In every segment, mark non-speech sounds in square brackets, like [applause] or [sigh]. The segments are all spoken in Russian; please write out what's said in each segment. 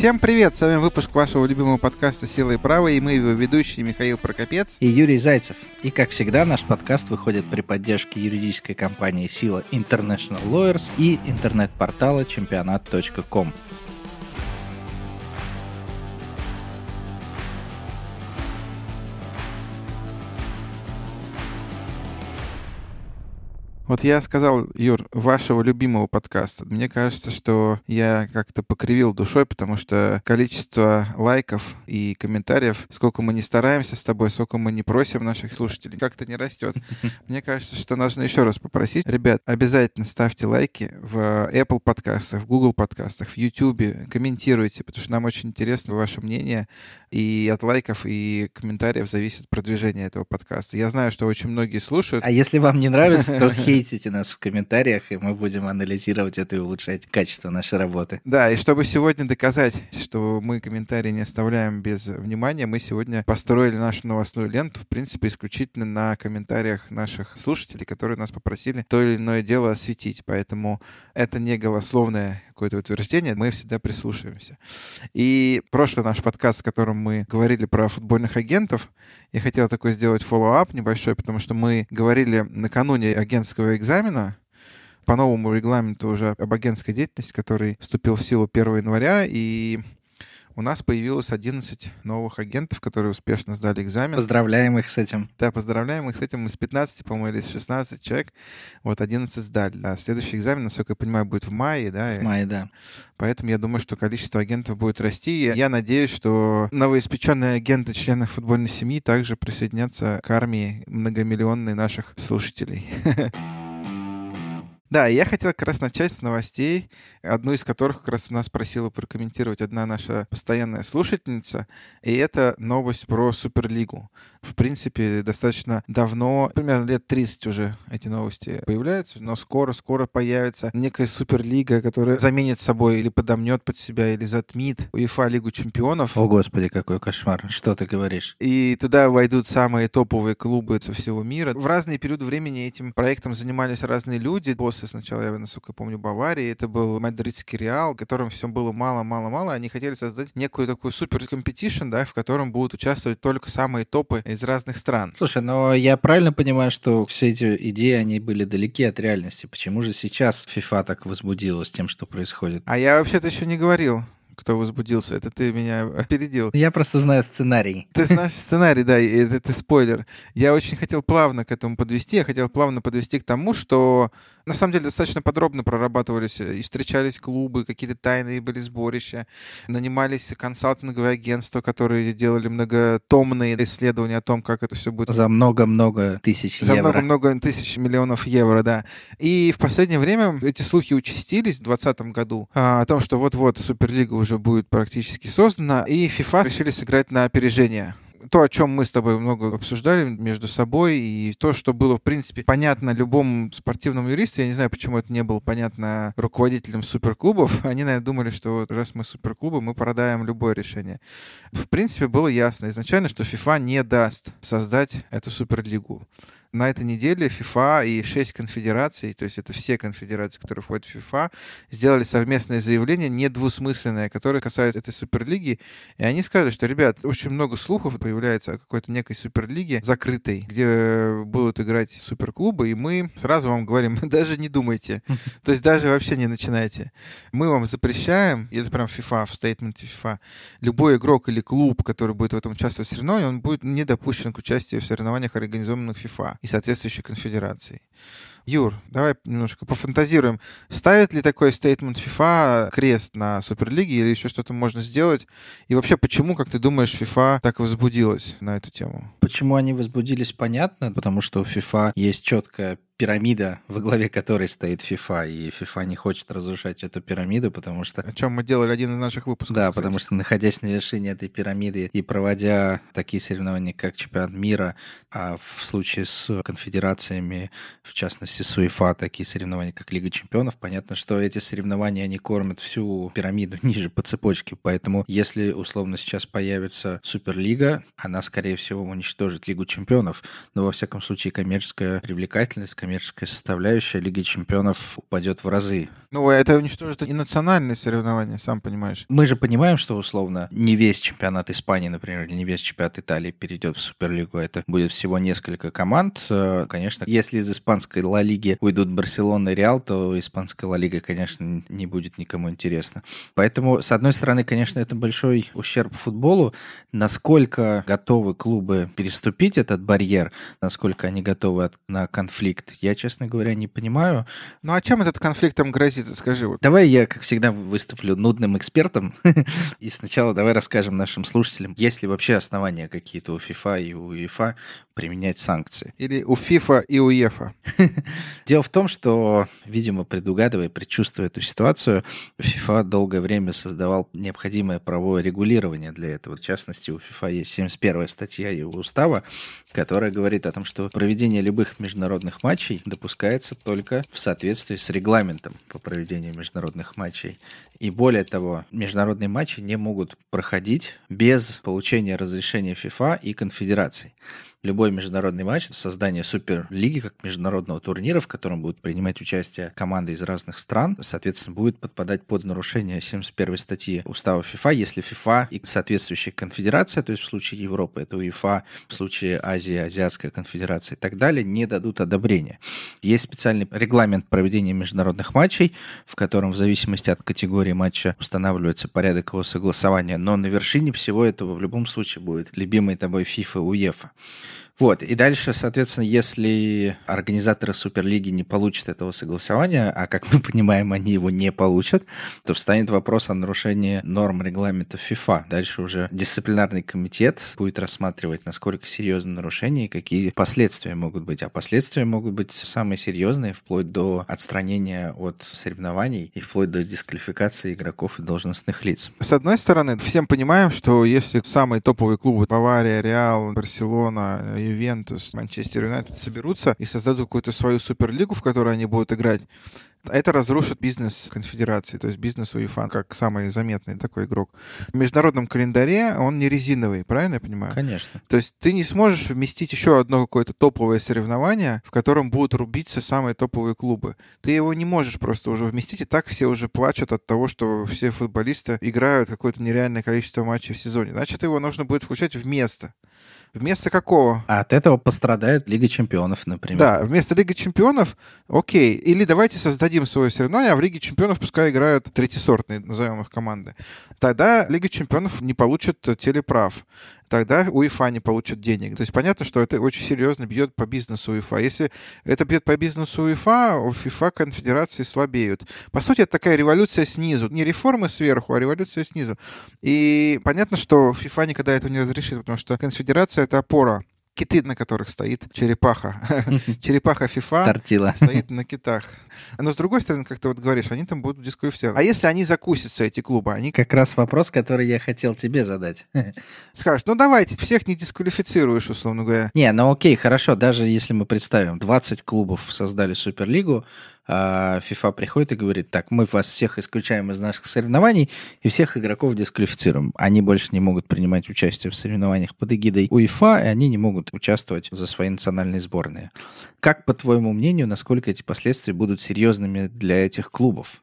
Всем привет! С вами выпуск вашего любимого подкаста «Сила и право» и мы его ведущие Михаил Прокопец и Юрий Зайцев. И, как всегда, наш подкаст выходит при поддержке юридической компании «Сила International Lawyers» и интернет-портала чемпионат.ком. Вот я сказал, Юр, вашего любимого подкаста. Мне кажется, что я как-то покривил душой, потому что количество лайков и комментариев, сколько мы не стараемся с тобой, сколько мы не просим наших слушателей, как-то не растет. [laughs] Мне кажется, что нужно еще раз попросить. Ребят, обязательно ставьте лайки в Apple подкастах, в Google подкастах, в YouTube, комментируйте, потому что нам очень интересно ваше мнение. И от лайков и комментариев зависит продвижение этого подкаста. Я знаю, что очень многие слушают. А если вам не нравится, то [laughs] хей хейтите нас в комментариях, и мы будем анализировать это и улучшать качество нашей работы. Да, и чтобы сегодня доказать, что мы комментарии не оставляем без внимания, мы сегодня построили нашу новостную ленту, в принципе, исключительно на комментариях наших слушателей, которые нас попросили то или иное дело осветить. Поэтому это не голословное какое-то утверждение, мы всегда прислушиваемся. И прошлый наш подкаст, в котором мы говорили про футбольных агентов, я хотел такой сделать follow-up небольшой, потому что мы говорили накануне агентского экзамена, по новому регламенту уже об агентской деятельности, который вступил в силу 1 января, и у нас появилось 11 новых агентов, которые успешно сдали экзамен. Поздравляем их с этим. Да, поздравляем их с этим. Из 15, по-моему, или из 16 человек, вот 11 сдали. А следующий экзамен, насколько я понимаю, будет в мае, да? В мае, да. Поэтому я думаю, что количество агентов будет расти. Я надеюсь, что новоиспеченные агенты членов футбольной семьи также присоединятся к армии многомиллионной наших слушателей. [laughs] Да, я хотел как раз начать с новостей, одну из которых как раз нас просила прокомментировать одна наша постоянная слушательница, и это новость про Суперлигу. В принципе, достаточно давно, примерно лет 30 уже эти новости появляются, но скоро-скоро появится некая Суперлига, которая заменит собой или подомнет под себя, или затмит УЕФА Лигу Чемпионов. О, Господи, какой кошмар. Что ты говоришь? И туда войдут самые топовые клубы со всего мира. В разные периоды времени этим проектом занимались разные люди. Босс Челси сначала, я насколько помню, Баварии. Это был мадридский Реал, в котором все было мало-мало-мало. Они хотели создать некую такую супер competition, да, в котором будут участвовать только самые топы из разных стран. Слушай, но я правильно понимаю, что все эти идеи, они были далеки от реальности. Почему же сейчас FIFA так возбудилась тем, что происходит? А я вообще-то еще не говорил кто возбудился. Это ты меня опередил. Я просто знаю сценарий. Ты знаешь сценарий, да, это, это спойлер. Я очень хотел плавно к этому подвести. Я хотел плавно подвести к тому, что на самом деле достаточно подробно прорабатывались и встречались клубы, какие-то тайные были сборища, нанимались консалтинговые агентства, которые делали многотомные исследования о том, как это все будет. За много-много тысяч За евро. За много-много тысяч миллионов евро, да. И в последнее время эти слухи участились в 2020 году а, о том, что вот-вот Суперлига уже будет практически создана, и FIFA решили сыграть на опережение. То, о чем мы с тобой много обсуждали между собой, и то, что было, в принципе, понятно любому спортивному юристу, я не знаю, почему это не было понятно руководителям суперклубов, [laughs] они, наверное, думали, что раз мы суперклубы, мы продаем любое решение. В принципе, было ясно изначально, что FIFA не даст создать эту суперлигу на этой неделе FIFA и шесть конфедераций, то есть это все конфедерации, которые входят в FIFA, сделали совместное заявление, недвусмысленное, которое касается этой суперлиги. И они сказали, что, ребят, очень много слухов появляется о какой-то некой суперлиге закрытой, где будут играть суперклубы, и мы сразу вам говорим, [laughs] даже не думайте. [laughs] То есть даже вообще не начинайте. Мы вам запрещаем, и это прям FIFA, в стейтменте FIFA, любой игрок или клуб, который будет в этом участвовать в соревновании, он будет не допущен к участию в соревнованиях, организованных FIFA и соответствующей конфедерацией. Юр, давай немножко пофантазируем. Ставит ли такой стейтмент FIFA крест на Суперлиге или еще что-то можно сделать? И вообще, почему, как ты думаешь, FIFA так возбудилась на эту тему? Почему они возбудились, понятно, потому что у FIFA есть четкая пирамида, во главе которой стоит FIFA, и FIFA не хочет разрушать эту пирамиду, потому что... О чем мы делали один из наших выпусков. Да, кстати. потому что находясь на вершине этой пирамиды и проводя такие соревнования, как чемпионат мира, а в случае с конфедерациями, в частности с УЕФА, такие соревнования, как Лига чемпионов, понятно, что эти соревнования, они кормят всю пирамиду [laughs] ниже по цепочке, поэтому если условно сейчас появится Суперлига, она, скорее всего, уничтожит Лигу чемпионов, но во всяком случае коммерческая привлекательность, коммерческая коммерческая составляющая, Лига чемпионов упадет в разы. Ну, это уничтожит и национальные соревнования, сам понимаешь. Мы же понимаем, что условно не весь чемпионат Испании, например, или не весь чемпионат Италии перейдет в Суперлигу. Это будет всего несколько команд. Э, конечно, если из испанской Ла Лиги уйдут Барселона и Реал, то испанская Ла Лига, конечно, не будет никому интересна. Поэтому, с одной стороны, конечно, это большой ущерб футболу. Насколько готовы клубы переступить этот барьер, насколько они готовы на конфликт, я, честно говоря, не понимаю. Ну а чем этот конфликт там грозит, скажи? Вот. Давай я, как всегда, выступлю нудным экспертом. [laughs] И сначала давай расскажем нашим слушателям, есть ли вообще основания какие-то у FIFA и у UEFA применять санкции. Или у FIFA и у ЕФА. [laughs] Дело в том, что, видимо, предугадывая, предчувствуя эту ситуацию, FIFA долгое время создавал необходимое правовое регулирование для этого. В частности, у FIFA есть 71 статья его устава, которая говорит о том, что проведение любых международных матчей допускается только в соответствии с регламентом по проведению международных матчей. И более того, международные матчи не могут проходить без получения разрешения FIFA и конфедераций любой международный матч, создание Суперлиги как международного турнира, в котором будут принимать участие команды из разных стран, соответственно, будет подпадать под нарушение 71 статьи Устава ФИФА, если ФИФА и соответствующая конфедерация, то есть в случае Европы это УЕФА, в случае Азии, Азиатская конфедерация и так далее, не дадут одобрения. Есть специальный регламент проведения международных матчей, в котором в зависимости от категории матча устанавливается порядок его согласования, но на вершине всего этого в любом случае будет любимый тобой FIFA УЕФА. Вот, и дальше, соответственно, если организаторы Суперлиги не получат этого согласования, а, как мы [laughs] понимаем, они его не получат, то встанет вопрос о нарушении норм регламента ФИФА. Дальше уже дисциплинарный комитет будет рассматривать, насколько серьезны нарушения и какие последствия могут быть. А последствия могут быть самые серьезные, вплоть до отстранения от соревнований и вплоть до дисквалификации игроков и должностных лиц. С одной стороны, всем понимаем, что если самые топовые клубы Бавария, Реал, Барселона, Ювентус, Манчестер Юнайтед соберутся и создадут какую-то свою суперлигу, в которой они будут играть, это разрушит бизнес конфедерации, то есть бизнес УЕФА, как самый заметный такой игрок. В международном календаре он не резиновый, правильно я понимаю? Конечно. То есть ты не сможешь вместить еще одно какое-то топовое соревнование, в котором будут рубиться самые топовые клубы. Ты его не можешь просто уже вместить, и так все уже плачут от того, что все футболисты играют какое-то нереальное количество матчей в сезоне. Значит, его нужно будет включать вместо. Вместо какого? А от этого пострадает Лига Чемпионов, например. Да, вместо Лиги Чемпионов, окей. Или давайте создадим свое соревнование, а в Лиге Чемпионов пускай играют третьесортные, назовем их команды. Тогда Лига Чемпионов не получит телеправ тогда УЕФА не получит денег. То есть понятно, что это очень серьезно бьет по бизнесу УЕФА. Если это бьет по бизнесу УЕФА, у ФИФА конфедерации слабеют. По сути, это такая революция снизу. Не реформы сверху, а революция снизу. И понятно, что ФИФА никогда этого не разрешит, потому что конфедерация — это опора киты, на которых стоит черепаха. [laughs] [laughs] черепаха Тортила. стоит на китах. Но с другой стороны, как ты вот говоришь, они там будут дисквалифицированы. А если они закусятся, эти клубы, они... Как раз вопрос, который я хотел тебе задать. [laughs] Скажешь, ну давайте, всех не дисквалифицируешь, условно говоря. Не, ну окей, хорошо, даже если мы представим, 20 клубов создали Суперлигу, а FIFA приходит и говорит, так, мы вас всех исключаем из наших соревнований и всех игроков дисквалифицируем. Они больше не могут принимать участие в соревнованиях под эгидой УЕФА, и они не могут участвовать за свои национальные сборные. Как, по твоему мнению, насколько эти последствия будут серьезными для этих клубов?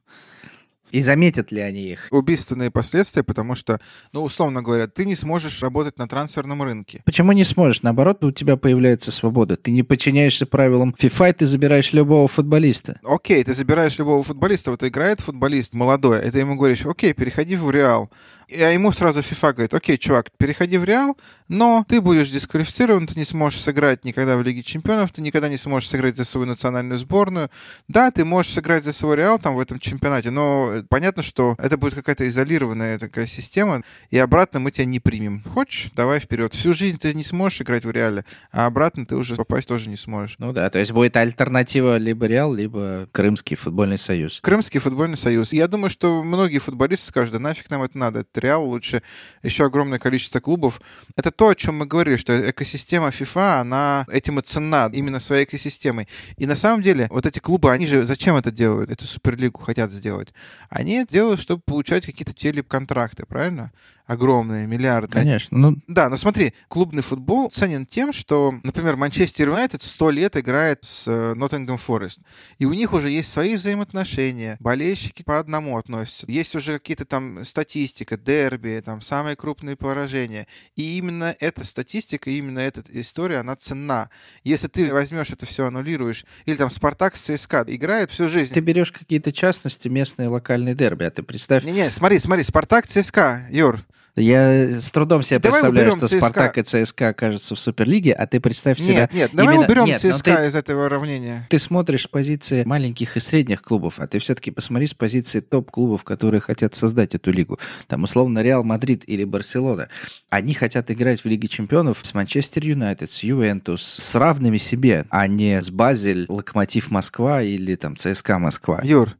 И заметят ли они их? Убийственные последствия, потому что, ну, условно говоря, ты не сможешь работать на трансферном рынке. Почему не сможешь? Наоборот, у тебя появляется свобода. Ты не подчиняешься правилам FIFA, ты забираешь любого футболиста. Окей, ты забираешь любого футболиста. Вот играет футболист молодой, и ты ему говоришь, окей, переходи в Реал. А ему сразу FIFA говорит, окей, чувак, переходи в Реал, но ты будешь дисквалифицирован, ты не сможешь сыграть никогда в Лиге Чемпионов, ты никогда не сможешь сыграть за свою национальную сборную. Да, ты можешь сыграть за свой Реал там в этом чемпионате, но понятно, что это будет какая-то изолированная такая система, и обратно мы тебя не примем. Хочешь, давай вперед. Всю жизнь ты не сможешь играть в Реале, а обратно ты уже попасть тоже не сможешь. Ну да, то есть будет альтернатива либо Реал, либо Крымский футбольный союз. Крымский футбольный союз. Я думаю, что многие футболисты скажут, да нафиг нам это надо, хочет Реал, лучше еще огромное количество клубов. Это то, о чем мы говорили, что экосистема FIFA, она этим и ценна, именно своей экосистемой. И на самом деле, вот эти клубы, они же зачем это делают? Эту Суперлигу хотят сделать. Они это делают, чтобы получать какие-то телеконтракты, правильно? Огромные, миллиардные. Конечно. Ну... Да, но смотри, клубный футбол ценен тем, что, например, Манчестер Юнайтед сто лет играет с Ноттингем Форест, и у них уже есть свои взаимоотношения, болельщики по одному относятся, есть уже какие-то там статистика, дерби, там самые крупные поражения, и именно эта статистика, именно эта история, она ценна. Если ты возьмешь это все, аннулируешь, или там Спартак с ЦСКА играет всю жизнь. Ты берешь какие-то частности, местные локальные дерби, а ты представь... Не-не, смотри, смотри, Спартак, ЦСКА, Юр, я с трудом себе Давай представляю, что ЦСКА. Спартак и ЦСКА окажутся в Суперлиге, а ты представь себя... Нет, нет, давай именно- уберем нет, но ЦСКА ты- из этого уравнения. Ты смотришь с позиции маленьких и средних клубов, а ты все-таки посмотри с позиции топ-клубов, которые хотят создать эту лигу. Там, условно, Реал Мадрид или Барселона. Они хотят играть в Лиге Чемпионов с Манчестер Юнайтед, с Ювентус, с равными себе, а не с Базель, Локомотив Москва или там ЦСКА Москва. Юр,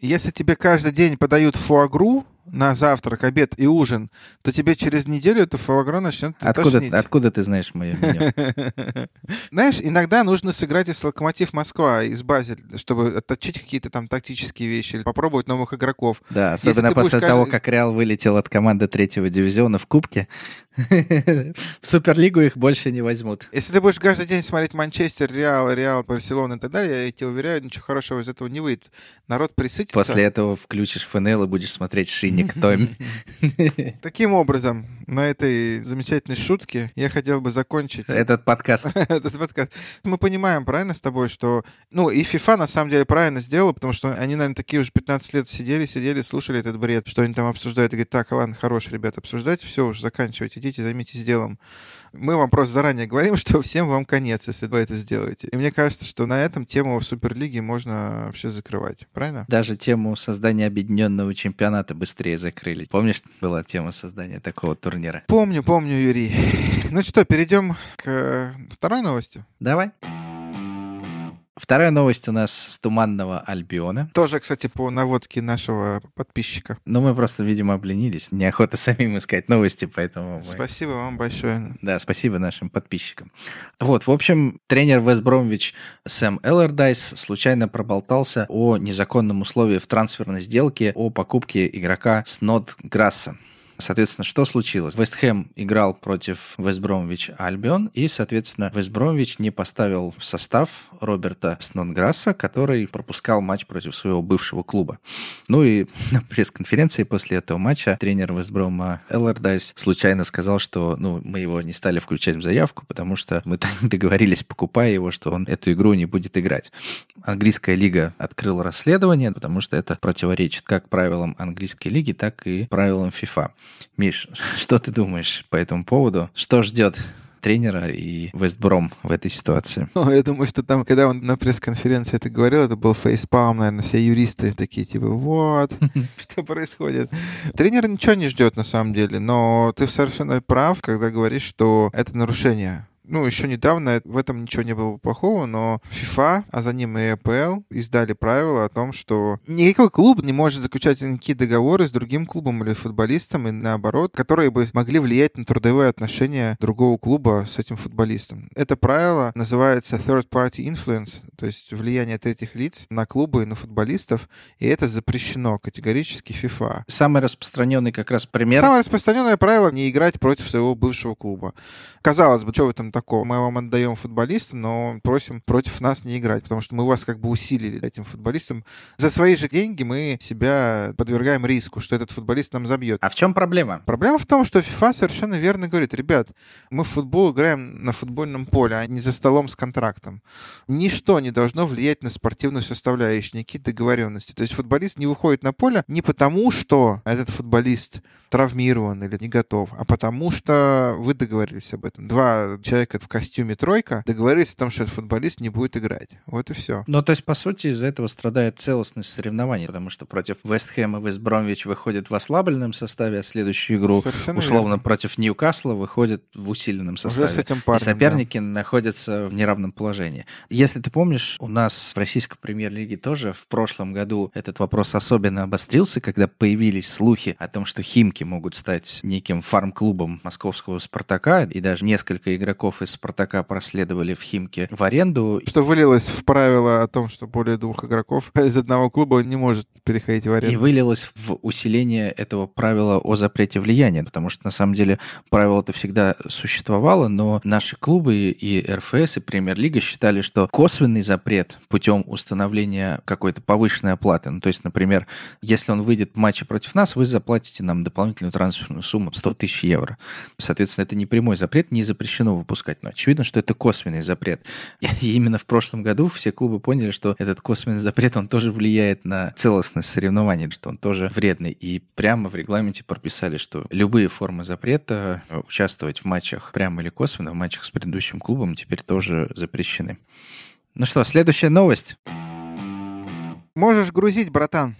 если тебе каждый день подают фуагру на завтрак, обед и ужин, то тебе через неделю эту фуагру начнет Откуда, тошнить. откуда ты знаешь мое меню? [laughs] Знаешь, иногда нужно сыграть и с Локомотив Москва, и с Базель, чтобы отточить какие-то там тактические вещи, или попробовать новых игроков. Да, особенно будешь после того, как Реал вылетел от команды третьего дивизиона в Кубке. [laughs] В Суперлигу их больше не возьмут. Если ты будешь каждый день смотреть Манчестер, Реал, Реал, Барселона и так далее, я тебе уверяю, ничего хорошего из этого не выйдет. Народ присытится. После этого включишь ФНЛ и будешь смотреть Шинник Томми. [laughs] Таким образом, на этой замечательной шутке я хотел бы закончить Этот подкаст. [laughs] этот подкаст. Мы понимаем, правильно с тобой, что... Ну, и FIFA на самом деле правильно сделала, потому что они, наверное, такие уже 15 лет сидели, сидели, слушали этот бред, что они там обсуждают, и говорят, так, ладно, хорош, ребят, обсуждайте, все, уже заканчивайте, идите, займитесь делом. Мы вам просто заранее говорим, [laughs] что всем вам конец, если вы это сделаете. И мне кажется, что на этом тему Суперлиги можно вообще закрывать, правильно? Даже тему создания объединенного чемпионата быстрее закрыли. Помнишь, была тема создания такого турнира? Помню, помню, Юрий. Ну что, перейдем к второй новости. Давай. Вторая новость у нас с Туманного Альбиона. Тоже, кстати, по наводке нашего подписчика. Но мы просто, видимо, обленились. Неохота самим искать новости, поэтому... мы- Спасибо вам большое. Да, спасибо нашим подписчикам. Вот, в общем, тренер Вест Бромвич Сэм Эллердайс случайно проболтался о незаконном условии в трансферной сделке о покупке игрока Снот Грасса. Соответственно, что случилось? Вест Хэм играл против Вест Бромвич Альбион, и, соответственно, Вест Бромвич не поставил в состав Роберта Снотграсса, который пропускал матч против своего бывшего клуба. Ну и на пресс-конференции после этого матча тренер Вестброма Эллардайс случайно сказал, что ну, мы его не стали включать в заявку, потому что мы договорились, покупая его, что он эту игру не будет играть. Английская лига открыла расследование, потому что это противоречит как правилам английской лиги, так и правилам FIFA. Миш, [laughs] что ты думаешь по этому поводу? Что ждет тренера и Вестбром в этой ситуации? Ну, я думаю, что там, когда он на пресс-конференции это говорил, это был фейспалм, наверное, все юристы такие, типа, вот, [laughs] [laughs] что происходит. Тренер ничего не ждет, на самом деле, но ты совершенно прав, когда говоришь, что это нарушение. Ну, еще недавно в этом ничего не было плохого, но FIFA, а за ним и АПЛ издали правила о том, что никакой клуб не может заключать никакие договоры с другим клубом или футболистом, и наоборот, которые бы могли влиять на трудовые отношения другого клуба с этим футболистом. Это правило называется third party influence, то есть влияние третьих лиц на клубы и на футболистов, и это запрещено категорически FIFA. Самый распространенный как раз пример Самое распространенное правило — не играть против своего бывшего клуба. Казалось бы, что в этом такого? Мы вам отдаем футболиста, но просим против нас не играть, потому что мы вас как бы усилили этим футболистом. За свои же деньги мы себя подвергаем риску, что этот футболист нам забьет. А в чем проблема? Проблема в том, что FIFA совершенно верно говорит, ребят, мы в футбол играем на футбольном поле, а не за столом с контрактом. Ничто не должно влиять на спортивную составляющую, никакие договоренности. То есть футболист не выходит на поле не потому, что этот футболист травмирован или не готов, а потому что вы договорились об этом. Два человека, человека в костюме тройка договорились о том, что этот футболист не будет играть. Вот и все. Ну, то есть, по сути, из-за этого страдает целостность соревнований, потому что против Вест Хэма Вест Бромвич выходит в ослабленном составе, а следующую игру, Совершенно условно, верно. против Ньюкасла выходит в усиленном составе. Уже с этим парнем, и соперники да. находятся в неравном положении. Если ты помнишь, у нас в российской премьер-лиге тоже в прошлом году этот вопрос особенно обострился, когда появились слухи о том, что Химки могут стать неким фарм-клубом московского Спартака, и даже несколько игроков из Спартака проследовали в Химки в аренду. Что вылилось в правило о том, что более двух игроков [laughs] из одного клуба не может переходить в аренду. И вылилось в усиление этого правила о запрете влияния, потому что на самом деле правило-то всегда существовало, но наши клубы и РФС, и Премьер-лига считали, что косвенный запрет путем установления какой-то повышенной оплаты, ну, то есть, например, если он выйдет в матче против нас, вы заплатите нам дополнительную трансферную сумму 100 тысяч евро. Соответственно, это не прямой запрет, не запрещено выпускать, но очевидно, что это косвенный запрет. [laughs] И именно в прошлом году все клубы поняли, что этот косвенный запрет, он тоже влияет на целостность соревнований, что он тоже вредный. И прямо в регламенте прописали, что любые формы запрета э, участвовать в матчах прямо или косвенно, в матчах с предыдущим клубом теперь тоже запрещены. Ну что, следующая новость. Можешь грузить, братан.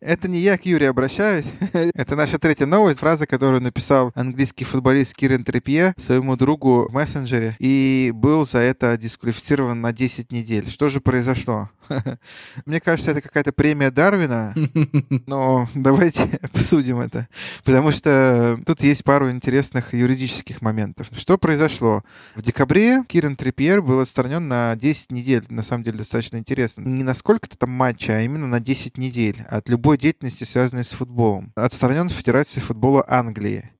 Это не я к Юре обращаюсь. [laughs] Это наша третья новость, фраза, которую написал английский футболист Кирен Трепье своему другу в мессенджере и был за это дисквалифицирован на 10 недель. Что же произошло? [laughs] Мне кажется, это какая-то премия Дарвина, [laughs] но давайте обсудим это, потому что тут есть пару интересных юридических моментов. Что произошло? В декабре Кирен Трипьер был отстранен на 10 недель, на самом деле достаточно интересно. Не на сколько-то там матча, а именно на 10 недель от любой деятельности, связанной с футболом. Отстранен в Федерации футбола Англии.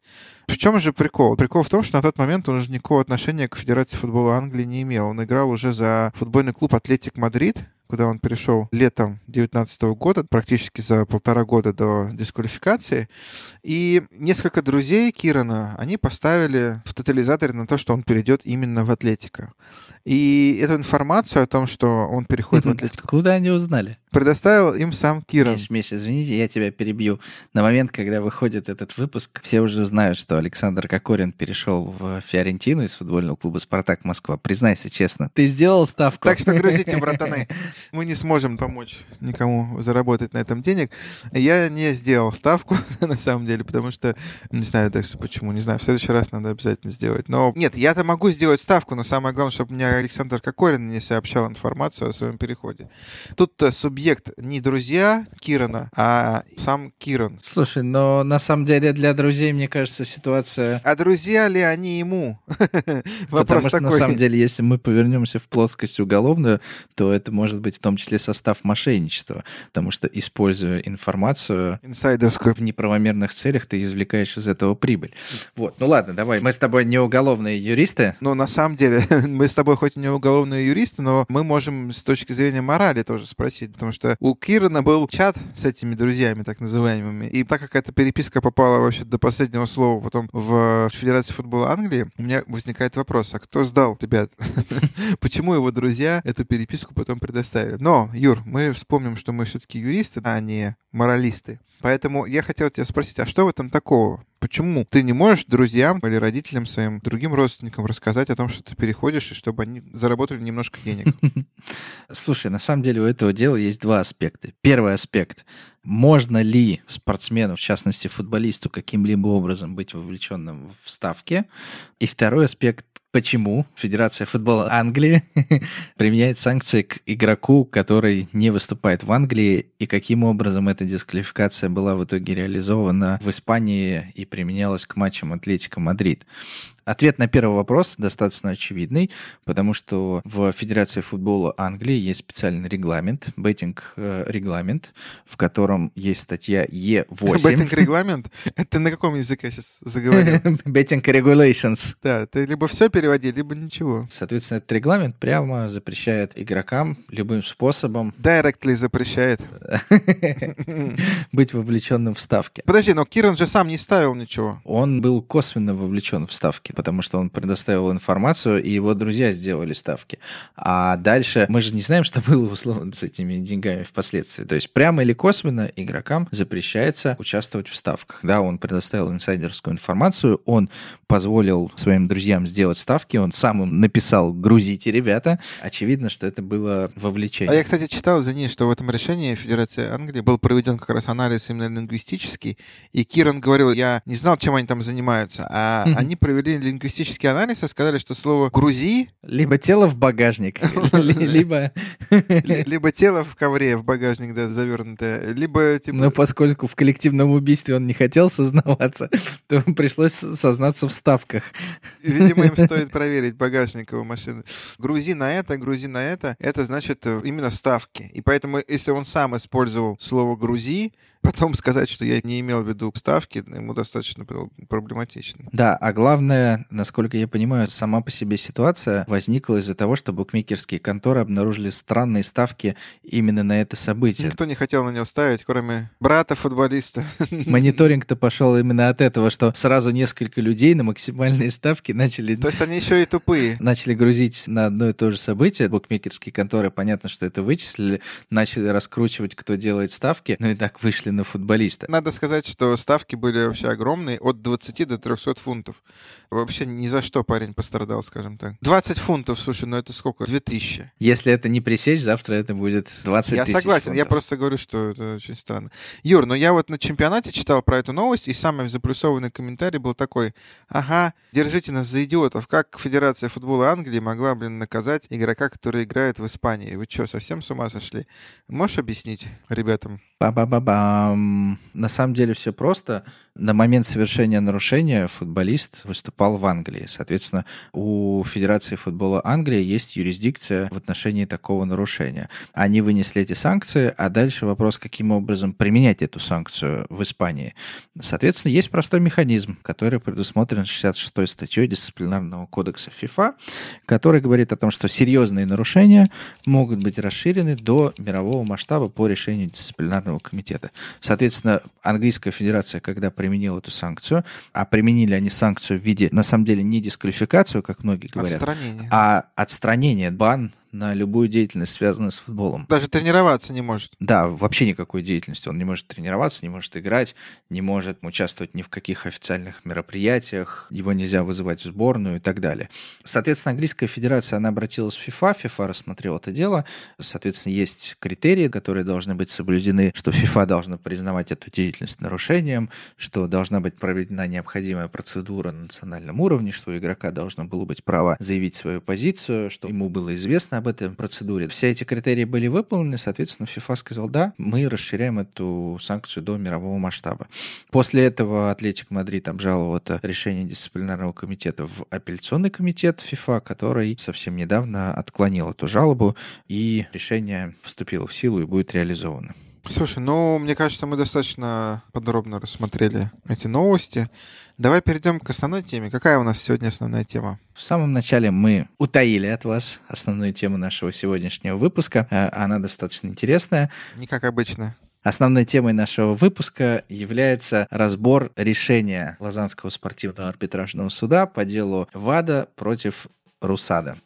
В чем же прикол? Прикол в том, что на тот момент он уже никакого отношения к Федерации футбола Англии не имел. Он играл уже за футбольный клуб Атлетик Мадрид, куда он перешел летом 2019 года, практически за полтора года до дисквалификации. И несколько друзей Кирана, они поставили в тотализаторе на то, что он перейдет именно в Атлетика. И эту информацию о том, что он переходит в Атлетику... Куда они узнали? Предоставил им сам Киран. Миш, Миш, извините, я тебя перебью. На момент, когда выходит этот выпуск, все уже знают, что Александр Кокорин перешел в Фиорентину из футбольного клуба «Спартак Москва». Признайся честно, ты сделал ставку? Так что грузите, братаны. [laughs] Мы не сможем помочь никому заработать на этом денег. Я не сделал ставку, [laughs] на самом деле, потому что не знаю даже почему, не знаю. В следующий раз надо обязательно сделать. Но нет, я-то могу сделать ставку, но самое главное, чтобы мне Александр Кокорин не сообщал информацию о своем переходе. Тут субъект не друзья Кирана, а сам Киран. Слушай, но на самом деле для друзей, мне кажется, ситуация... А друзья ли они ему? [laughs] Вопрос Потому что такой. на самом деле, если мы повернемся в плоскость уголовную, то это может быть в том числе состав мошенничества. Потому что, используя информацию Инсайдерскую. в неправомерных целях, ты извлекаешь из этого прибыль. Вот, ну ладно, давай. Мы с тобой не уголовные юристы. Ну, на самом деле, [laughs] мы с тобой хоть и не уголовные юристы, но мы можем с точки зрения морали тоже спросить, потому что у Кирана был чат с этими друзьями, так называемыми, и так как эта переписка попала вообще до последнего слова потом в Федерацию футбола Англии, у меня возникает вопрос, а кто сдал, ребят? [laughs] Почему его друзья эту переписку потом предоставили? Но, Юр, мы вспомним, что мы все-таки юристы, а не моралисты. Поэтому я хотел тебя спросить, а что в этом такого? Почему ты не можешь друзьям или родителям своим, другим родственникам рассказать о том, что ты переходишь, и чтобы они заработали немножко денег? [laughs] Слушай, на самом деле у этого дела есть два аспекта. Первый аспект. Можно ли спортсмену, в частности футболисту, каким-либо образом быть вовлеченным в ставке? И второй аспект почему Федерация футбола Англии [laughs] применяет санкции к игроку, который не выступает в Англии, и каким образом эта дисквалификация была в итоге реализована в Испании и применялась к матчам Атлетика Мадрид. Ответ на первый вопрос достаточно очевидный, потому что в Федерации футбола Англии есть специальный регламент, betting-регламент, в котором есть статья Е8. Betting-регламент? Это на каком языке сейчас заговорил? [laughs] Betting regulations. Да, ты либо все переводи, либо ничего. Соответственно, этот регламент прямо запрещает игрокам любым способом... [laughs] Directly запрещает. [laughs] быть вовлеченным в ставки. Подожди, но Киран же сам не ставил ничего. Он был косвенно вовлечен в ставки. Потому что он предоставил информацию, и его друзья сделали ставки. А дальше мы же не знаем, что было условно с этими деньгами впоследствии. То есть прямо или косвенно игрокам запрещается участвовать в ставках. Да, он предоставил инсайдерскую информацию, он позволил своим друзьям сделать ставки, он сам им написал «грузите, ребята». Очевидно, что это было вовлечение. А я, кстати, читал, за ней, что в этом решении Федерации Англии был проведен как раз анализ именно лингвистический, и Киран говорил, я не знал, чем они там занимаются, а они провели лингвистический анализ и сказали, что слово «грузи» Либо тело в багажник, [laughs] либо... либо тело в ковре, в багажник, да, завернутое, либо типа... Но поскольку в коллективном убийстве он не хотел сознаваться, то пришлось сознаться в ставках. Видимо, им [laughs] стоит проверить багажник его машины. Грузи на это, грузи на это, это значит э, именно ставки. И поэтому, если он сам использовал слово «грузи», потом сказать, что я не имел в виду ставки, ему достаточно было проблематично. Да, а главное, насколько я понимаю, сама по себе ситуация возникла из-за того, что букмекерские конторы обнаружили странные ставки именно на это событие. Никто не хотел на него ставить, кроме брата футболиста. [laughs] Мониторинг-то пошел именно от этого, что сразу несколько людей на максимальные ставки начали... То есть они еще и тупые. Начали грузить на одно и то же событие. Букмекерские конторы, понятно, что это вычислили, начали раскручивать, кто делает ставки, ну и так вышли на футболиста. Надо сказать, что ставки были вообще огромные, от 20 до 300 фунтов. Вообще ни за что парень пострадал, скажем так. 20 фунтов, слушай, ну это сколько? 2000. Если это не пресечь, завтра это будет 20 Я согласен, я фунтов. просто говорю, что это очень странно. Юр, ну я вот на чемпионате читал про эту новость, и самый заплюсованный комментарий был такой, ага, держите нас за идиотов, как Федерация футбола Англии могла, блин, наказать игрока, который играет в Испании? Вы что, совсем с ума сошли? Можешь объяснить ребятам? Ба-ба-ба-бам. На самом деле все просто. На момент совершения нарушения футболист выступал в Англии. Соответственно, у Федерации футбола Англии есть юрисдикция в отношении такого нарушения. Они вынесли эти санкции, а дальше вопрос, каким образом применять эту санкцию в Испании. Соответственно, есть простой механизм, который предусмотрен 66-й статьей дисциплинарного кодекса ФИФА, который говорит о том, что серьезные нарушения могут быть расширены до мирового масштаба по решению дисциплинарного комитета. Соответственно, Английская Федерация, когда применила эту санкцию, а применили они санкцию в виде, на самом деле, не дисквалификацию, как многие говорят, Отстранение. а отстранение, бан на любую деятельность, связанную с футболом. Даже тренироваться не может. Да, вообще никакой деятельности. Он не может тренироваться, не может играть, не может участвовать ни в каких официальных мероприятиях, его нельзя вызывать в сборную и так далее. Соответственно, Английская Федерация, она обратилась в ФИФА, ФИФА рассмотрел это дело. Соответственно, есть критерии, которые должны быть соблюдены, что ФИФА должна признавать эту деятельность нарушением, что должна быть проведена необходимая процедура на национальном уровне, что у игрока должно было быть право заявить свою позицию, что ему было известно об этой процедуре. Все эти критерии были выполнены, соответственно, ФИФА сказал, да, мы расширяем эту санкцию до мирового масштаба. После этого Атлетик Мадрид обжаловал это решение дисциплинарного комитета в апелляционный комитет ФИФА, который совсем недавно отклонил эту жалобу, и решение вступило в силу и будет реализовано. Слушай, ну, мне кажется, мы достаточно подробно рассмотрели эти новости. Давай перейдем к основной теме. Какая у нас сегодня основная тема? В самом начале мы утаили от вас основную тему нашего сегодняшнего выпуска. Э, Она достаточно интересная. Не как обычно. Основной темой нашего выпуска является разбор решения Лозаннского спортивного арбитражного суда по делу ВАДА против РУСАДА.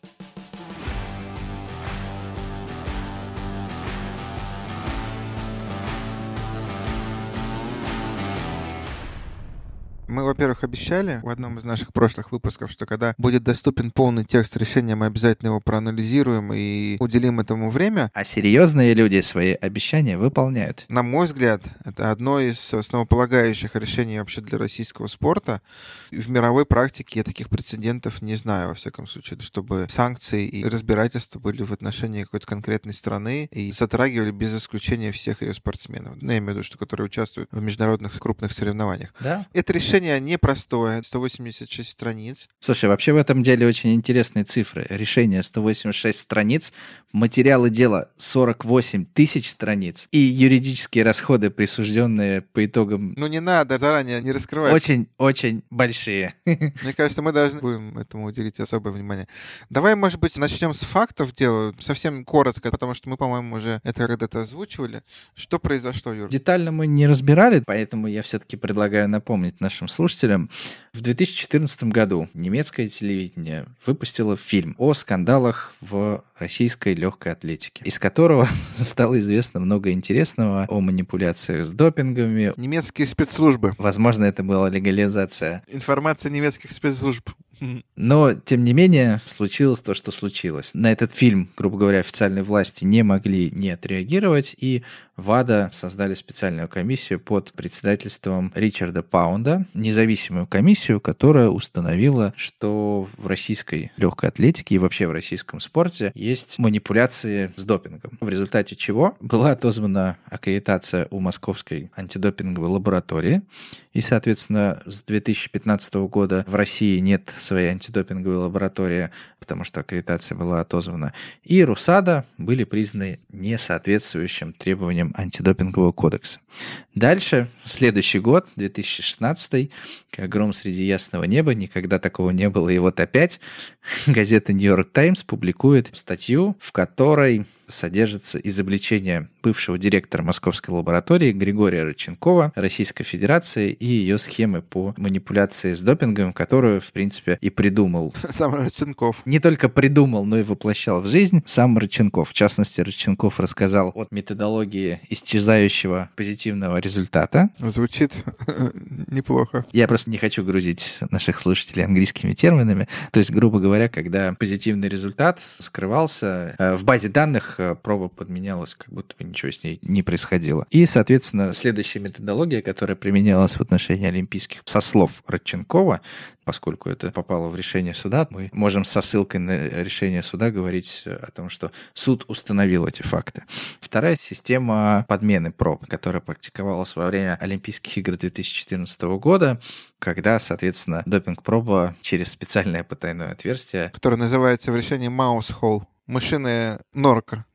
Мы, во-первых, обещали в одном из наших прошлых выпусков, что когда будет доступен полный текст решения, мы обязательно его проанализируем и уделим этому время. А серьезные люди свои обещания выполняют. На мой взгляд, это одно из основополагающих решений вообще для российского спорта. В мировой практике я таких прецедентов не знаю, во всяком случае, чтобы санкции и разбирательства были в отношении какой-то конкретной страны и затрагивали без исключения всех ее спортсменов. Ну, я имею в виду, что которые участвуют в международных крупных соревнованиях. Да? Это решение непростое, 186 страниц. Слушай, вообще в этом деле очень интересные цифры. Решение 186 страниц, материалы дела 48 тысяч страниц и юридические расходы, присужденные по итогам Ну не надо заранее не раскрывать. очень-очень большие. [laughs] Мне кажется, мы должны будем этому уделить особое внимание. Давай, может быть, начнем с фактов дела, совсем коротко, потому что мы, по-моему, уже это когда-то озвучивали. Что произошло, Юр? Детально мы не разбирали, поэтому я все-таки предлагаю напомнить нашим слушателям. В 2014 году немецкое телевидение выпустило фильм о скандалах в российской легкой атлетике, из которого [laughs] стало известно много интересного о манипуляциях с допингами. Немецкие спецслужбы. Возможно, это была легализация. Информация немецких спецслужб. [laughs] Но, тем не менее, случилось то, что случилось. На этот фильм, грубо говоря, официальные власти не могли не отреагировать, и ВАДА создали специальную комиссию под председательством Ричарда Паунда, независимую комиссию, которая установила, что в российской легкой атлетике и вообще в российском спорте есть манипуляции с допингом. В результате чего была отозвана аккредитация у Московской антидопинговой лаборатории, и, соответственно, с 2015 года в России нет своей антидопинговой лаборатории, потому что аккредитация была отозвана. И РУСАДА были признаны несоответствующим требованиям антидопингового кодекса. Дальше, следующий год, 2016, как гром среди ясного неба, никогда такого не было. И вот опять [laughs] газета «Нью-Йорк Таймс» публикует статью, в которой содержится изобличение бывшего директора Московской лаборатории Григория Рыченкова Российской Федерации и ее схемы по манипуляции с допингом, которую, в принципе, и придумал. [laughs] Сам Рыченков. Не только придумал, но и воплощал в жизнь сам Рыченков. В частности, Рыченков рассказал о методологии исчезающего позитивного результата. Звучит [laughs] неплохо. Я просто не хочу грузить наших слушателей английскими терминами. То есть, грубо говоря, когда позитивный результат скрывался э, в базе данных, э, проба подменялась, как будто бы ничего с ней не происходило. И, соответственно, следующая методология, которая применялась в отношении олимпийских, со слов Родченкова, поскольку это попало в решение суда, мы можем со ссылкой на решение суда говорить о том, что суд установил эти факты. Вторая система подмены проб, которая практиковалась во время Олимпийских игр 2014 года, когда, соответственно, допинг-проба через специальное потайное отверстие... Которое называется в решении Маус-холл. Мышиная норка.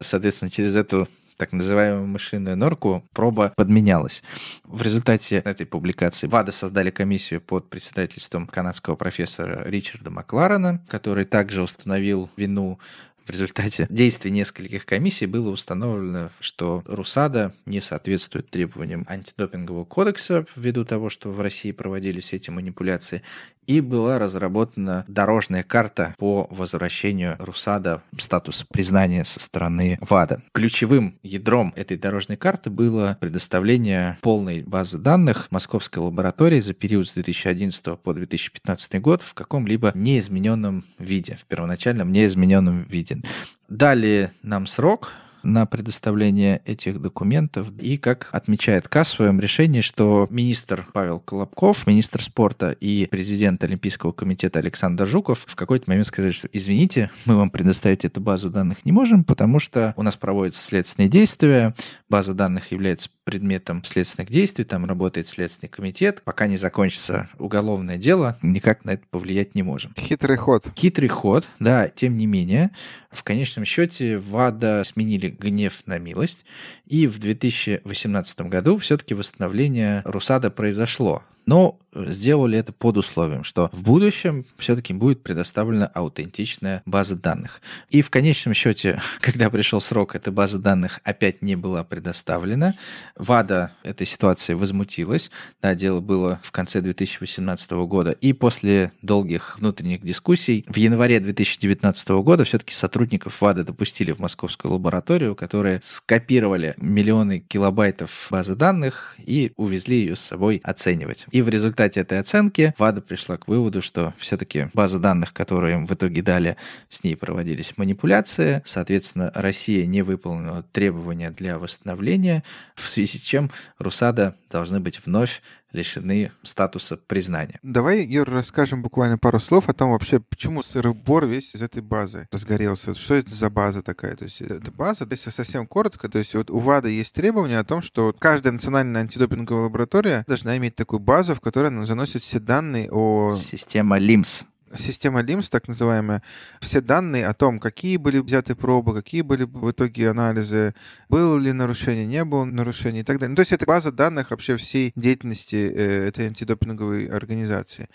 Соответственно, через эту так называемую мышиную норку, проба подменялась. В результате этой публикации ВАДА создали комиссию под председательством канадского профессора Ричарда Макларена, который также установил вину в результате действий нескольких комиссий было установлено, что РУСАДА не соответствует требованиям антидопингового кодекса ввиду того, что в России проводились эти манипуляции, и была разработана дорожная карта по возвращению РУСАДА статуса признания со стороны ВАДА. Ключевым ядром этой дорожной карты было предоставление полной базы данных Московской лаборатории за период с 2011 по 2015 год в каком-либо неизмененном виде, в первоначальном неизмененном виде. Дали нам срок на предоставление этих документов. И, как отмечает КАС в своем решении, что министр Павел Колобков, министр спорта и президент Олимпийского комитета Александр Жуков в какой-то момент сказали, что извините, мы вам предоставить эту базу данных не можем, потому что у нас проводятся следственные действия, база данных является предметом следственных действий, там работает Следственный комитет. Пока не закончится уголовное дело, никак на это повлиять не можем. Хитрый ход. Хитрый ход, да, тем не менее, в конечном счете ВАДА сменили гнев на милость, и в 2018 году все-таки восстановление Русада произошло. Но сделали это под условием, что в будущем все-таки будет предоставлена аутентичная база данных. И в конечном счете, [laughs] когда пришел срок, эта база данных опять не была предоставлена. ВАДА этой ситуации возмутилась. Да, дело было в конце 2018 года. И после долгих внутренних дискуссий в январе 2019 года все-таки сотрудников ВАДА допустили в московскую лабораторию, которые скопировали миллионы килобайтов базы данных и увезли ее с собой оценивать. И в результате этой оценки ВАДА пришла к выводу, что все-таки база данных, которую им в итоге дали, с ней проводились манипуляции. Соответственно, Россия не выполнила требования для восстановления, в связи с чем Русада должны быть вновь лишены статуса признания. Давай, Юр, расскажем буквально пару слов о том вообще, почему сырбор весь из этой базы разгорелся. Что это за база такая? То есть это база, если совсем коротко, то есть вот у ВАДА есть требования о том, что каждая национальная антидопинговая лаборатория должна иметь такую базу, в которой она заносит все данные о... Система LIMS. Система LIMS, так называемая, все данные о том, какие были взяты пробы, какие были в итоге анализы, было ли нарушение, не было нарушения и так далее. Ну, то есть это база данных вообще всей деятельности э, этой антидопинговой организации.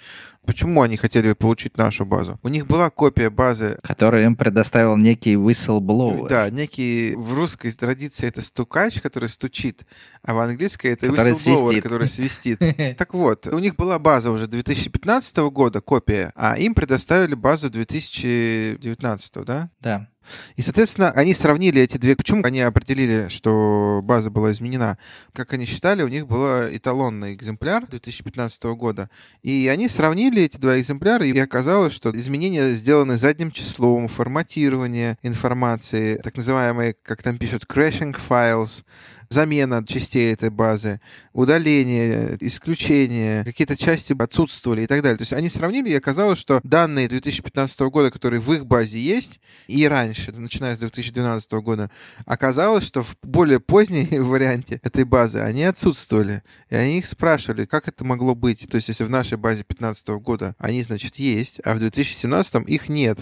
Почему они хотели получить нашу базу? У них была копия базы... Которую им предоставил некий whistleblower. Да, некий в русской традиции это стукач, который стучит, а в английской это который whistleblower, свистит. который свистит. [laughs] Так вот, у них была база уже 2015 года, копия, а им предоставили базу 2019, да? Да. И, соответственно, они сравнили эти две... Почему они определили, что база была изменена? Как они считали, у них был эталонный экземпляр 2015 года. И они сравнили эти два экземпляра, и оказалось, что изменения сделаны задним числом, форматирование информации, так называемые, как там пишут, crashing files, замена частей этой базы, удаление, исключение, какие-то части отсутствовали и так далее. То есть они сравнили, и оказалось, что данные 2015 года, которые в их базе есть, и раньше, начиная с 2012 года, оказалось, что в более поздней [laughs] варианте этой базы они отсутствовали. И они их спрашивали, как это могло быть. То есть если в нашей базе 2015 года они, значит, есть, а в 2017 их нет.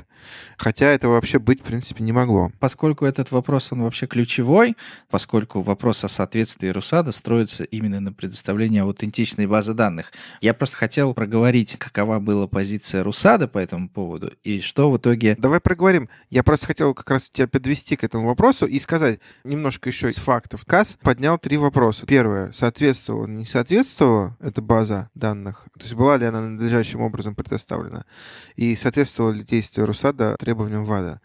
Хотя этого вообще быть, в принципе, не могло. Поскольку этот вопрос, он вообще ключевой, поскольку вопрос о соответствии Русада строится именно на предоставлении аутентичной базы данных. Я просто хотел проговорить, какова была позиция Русада по этому поводу и что в итоге... Давай проговорим. Я просто хотел как раз тебя подвести к этому вопросу и сказать немножко еще из фактов. КАС поднял три вопроса. Первое. Соответствовала, не соответствовала эта база данных? То есть была ли она надлежащим образом предоставлена? И соответствовало ли действие Русада требованиям ВАДА?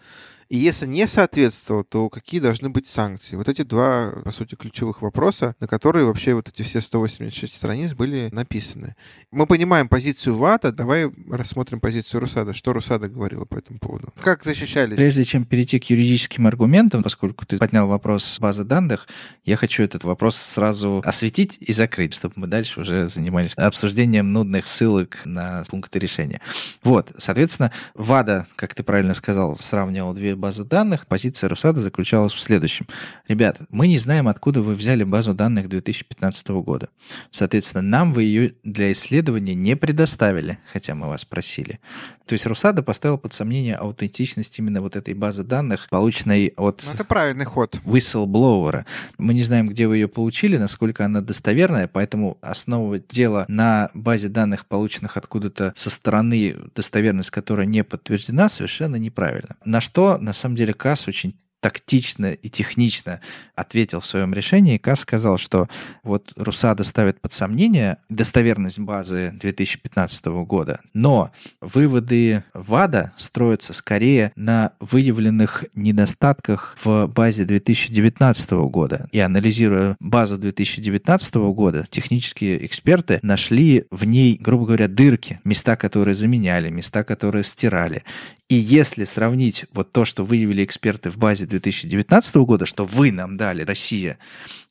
И если не соответствовал, то какие должны быть санкции? Вот эти два, по сути, ключевых вопроса, на которые вообще вот эти все 186 страниц были написаны. Мы понимаем позицию ВАТа, давай рассмотрим позицию Русада. Что Русада говорила по этому поводу? Как защищались? Прежде чем перейти к юридическим аргументам, поскольку ты поднял вопрос базы данных, я хочу этот вопрос сразу осветить и закрыть, чтобы мы дальше уже занимались обсуждением нудных ссылок на пункты решения. Вот, соответственно, ВАДА, как ты правильно сказал, сравнивал две базы данных, позиция Русада заключалась в следующем. Ребят, мы не знаем, откуда вы взяли базу данных 2015 года. Соответственно, нам вы ее для исследования не предоставили, хотя мы вас просили. То есть Русада поставил под сомнение аутентичность именно вот этой базы данных, полученной от... Ну, это правильный ход. Whistleblower. Мы не знаем, где вы ее получили, насколько она достоверная, поэтому основывать дело на базе данных, полученных откуда-то со стороны, достоверность которой не подтверждена, совершенно неправильно. На что, на самом деле, КАС очень тактично и технично ответил в своем решении. КАС сказал, что вот Русада ставит под сомнение достоверность базы 2015 года, но выводы ВАДА строятся скорее на выявленных недостатках в базе 2019 года. И анализируя базу 2019 года, технические эксперты нашли в ней, грубо говоря, дырки, места, которые заменяли, места, которые стирали. И если сравнить вот то, что выявили эксперты в базе 2019 года, что вы нам дали, Россия,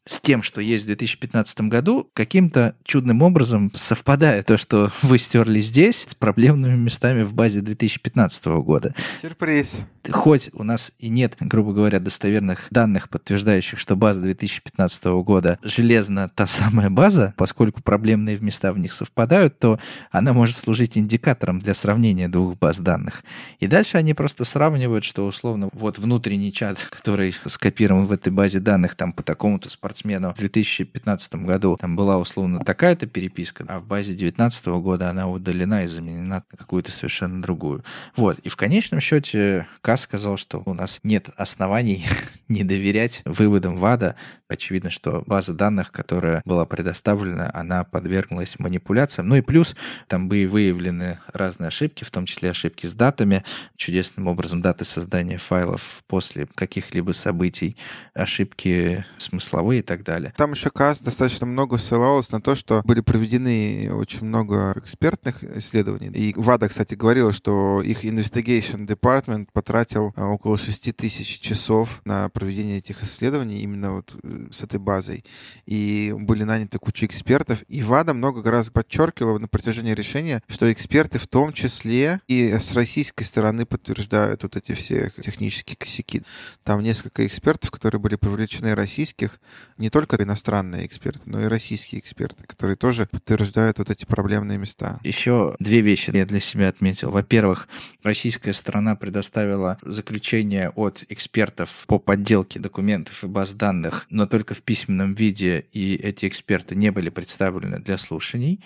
с тем, что есть в 2015 году, каким-то чудным образом совпадает то, что [laughs] вы стерли здесь, с проблемными местами в базе 2015 года. Сюрприз. Хоть у нас и нет, грубо говоря, достоверных данных, подтверждающих, что база 2015 года железно та самая база, поскольку проблемные места в них совпадают, то она может служить индикатором для сравнения двух баз данных. И дальше они просто сравнивают, что условно вот внутренний чат, [laughs] который скопирован в этой базе данных там по такому-то спортсмену, спортсмена в 2015 году там была условно такая-то переписка, а в базе 2019 года она удалена и заменена на какую-то совершенно другую. Вот. И в конечном счете КАС сказал, что у нас нет оснований [laughs] не доверять выводам ВАДА. Очевидно, что база данных, которая была предоставлена, она подверглась манипуляциям. Ну и плюс там были выявлены разные ошибки, в том числе ошибки с датами, чудесным образом даты создания файлов после каких-либо событий, ошибки смысловые так далее. Там еще КАС достаточно много ссылалось на то, что были проведены очень много экспертных исследований. И ВАДА, кстати, говорила, что их Investigation Department потратил а, около 6 тысяч часов на проведение этих исследований именно вот э, с этой базой. И были наняты куча экспертов. И ВАДА много раз подчеркивала на протяжении решения, что эксперты в том числе и с российской стороны подтверждают вот эти все технические косяки. Там несколько экспертов, которые были привлечены российских, не только иностранные эксперты, но и российские эксперты, которые тоже подтверждают вот эти проблемные места. Еще две вещи я для себя отметил. Во-первых, российская сторона предоставила заключение от экспертов по подделке документов и баз данных, но только в письменном виде, и эти эксперты не были представлены для слушаний.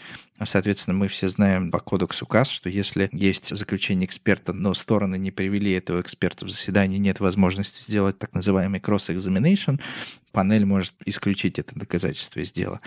Соответственно, мы все знаем по кодексу КАС, что если есть заключение эксперта, но стороны не привели этого эксперта в заседание, нет возможности сделать так называемый cross-examination, панель может исключить это доказательство из дела.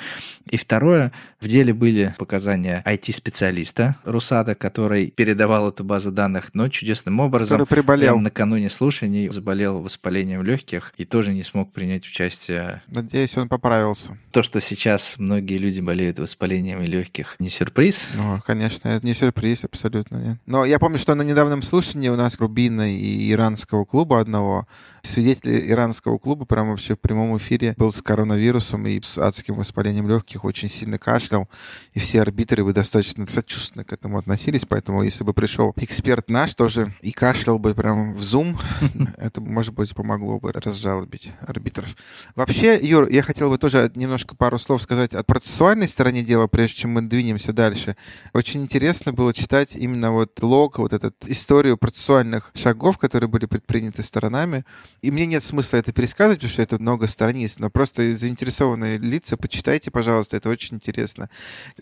И второе, в деле были показания IT-специалиста Русада, который передавал эту базу данных, но чудесным образом который приболел. накануне слушаний заболел воспалением легких и тоже не смог принять участие. Надеюсь, он поправился. То, что сейчас многие люди болеют воспалением легких, не сюрприз. Ну, конечно, это не сюрприз, абсолютно нет. Но я помню, что на недавнем слушании у нас Рубина и иранского клуба одного, свидетель иранского клуба прямо вообще в прямом эфире был с коронавирусом и с адским воспалением легких, очень сильно кашлял, и все арбитры вы достаточно сочувственно к этому относились, поэтому если бы пришел эксперт наш тоже и кашлял бы прямо в Zoom, [laughs] это, может быть, помогло бы разжалобить арбитров. Вообще, Юр, я хотел бы тоже немножко пару слов сказать о процессуальной стороне дела, прежде чем мы двинемся дальше. Очень интересно было читать именно вот лог, вот эту историю процессуальных шагов, которые были предприняты сторонами. И мне нет смысла это пересказывать, потому что это много страниц, но просто заинтересованные лица, почитайте, пожалуйста, это очень интересно.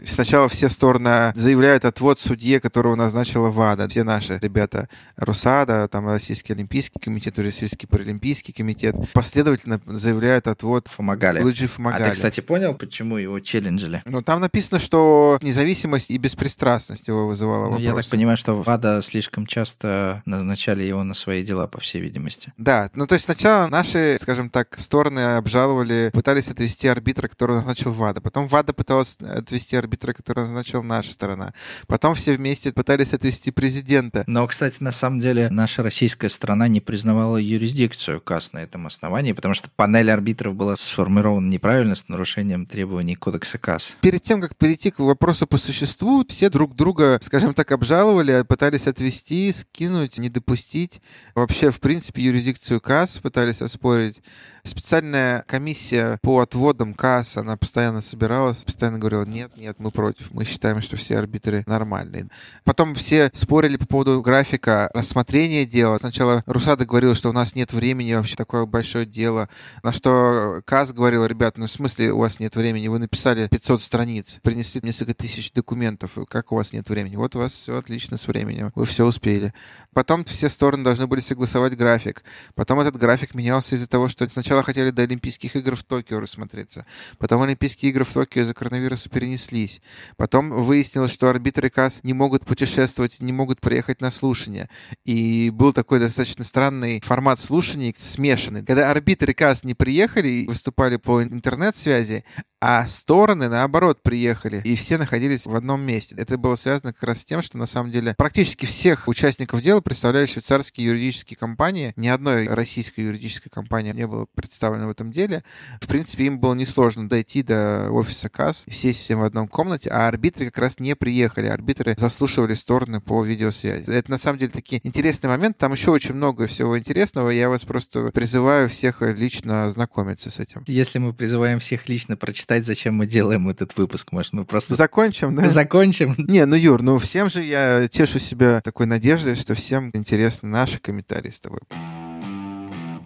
Сначала все стороны заявляют отвод судье, которого назначила ВАДА. Все наши ребята РУСАДА, там Российский Олимпийский комитет, Российский Паралимпийский комитет, последовательно заявляют отвод Фомагали. Луиджи Фомагали. А ты, кстати, понял, почему его челленджили? Ну, там написано, что независимость и беспристрастность его вызывала Ну, вопрос. я так понимаю, что ВАДА слишком часто назначали его на свои дела, по всей видимости. Да, ну то есть сначала наши, скажем так, стороны обжаловали, пытались отвести арбитра, который назначил ВАДА. Потом ВАДА пыталась отвести арбитра, который назначил наша сторона. Потом все вместе пытались отвести президента. Но, кстати, на самом деле наша российская страна не признавала юрисдикцию КАС на этом основании, потому что панель арбитров была сформирована неправильно с нарушением требований кодекса КАС. Перед тем, как перейти к вопросу по существу, все друг друга, скажем так, обжаловали, пытались отвести, скинуть, не допустить. Вообще, в принципе, юрисдикцию КАС пытались оспорить. Специальная комиссия по отводам КАС, она постоянно собиралась, постоянно говорила, нет, нет, мы против, мы считаем, что все арбитры нормальные. Потом все спорили по поводу графика рассмотрения дела. Сначала Русада говорила, что у нас нет времени, вообще такое большое дело. На что КАС говорил, ребят, ну в смысле у вас нет времени? Вы написали 500 страниц, принесли несколько тысяч документов. Как у вас нет времени? Вот у вас все отлично с временем, вы все успели. Потом все стороны должны были согласовать график. Потом этот график менялся из-за того, что сначала хотели до Олимпийских игр в Токио рассмотреться. Потом Олимпийские игры в Токио из-за коронавируса перенеслись. Потом выяснилось, что арбитры КАС не могут путешествовать, не могут приехать на слушания. И был такой достаточно странный формат слушаний, смешанный. Когда арбитры КАС не приехали и выступали по интернет-связи, а стороны, наоборот, приехали, и все находились в одном месте. Это было связано как раз с тем, что, на самом деле, практически всех участников дела представляли швейцарские юридические компании. Ни одной российской юридической компании не было представлено в этом деле. В принципе, им было несложно дойти до офиса КАС, сесть всем в одном комнате, а арбитры как раз не приехали. Арбитры заслушивали стороны по видеосвязи. Это, на самом деле, такие интересный момент. Там еще очень много всего интересного. Я вас просто призываю всех лично знакомиться с этим. Если мы призываем всех лично прочитать, зачем мы делаем этот выпуск, может, мы просто Закончим, да? закончим? Не, ну, Юр, ну всем же я тешу себя такой надеждой, что всем интересны наши комментарии с тобой.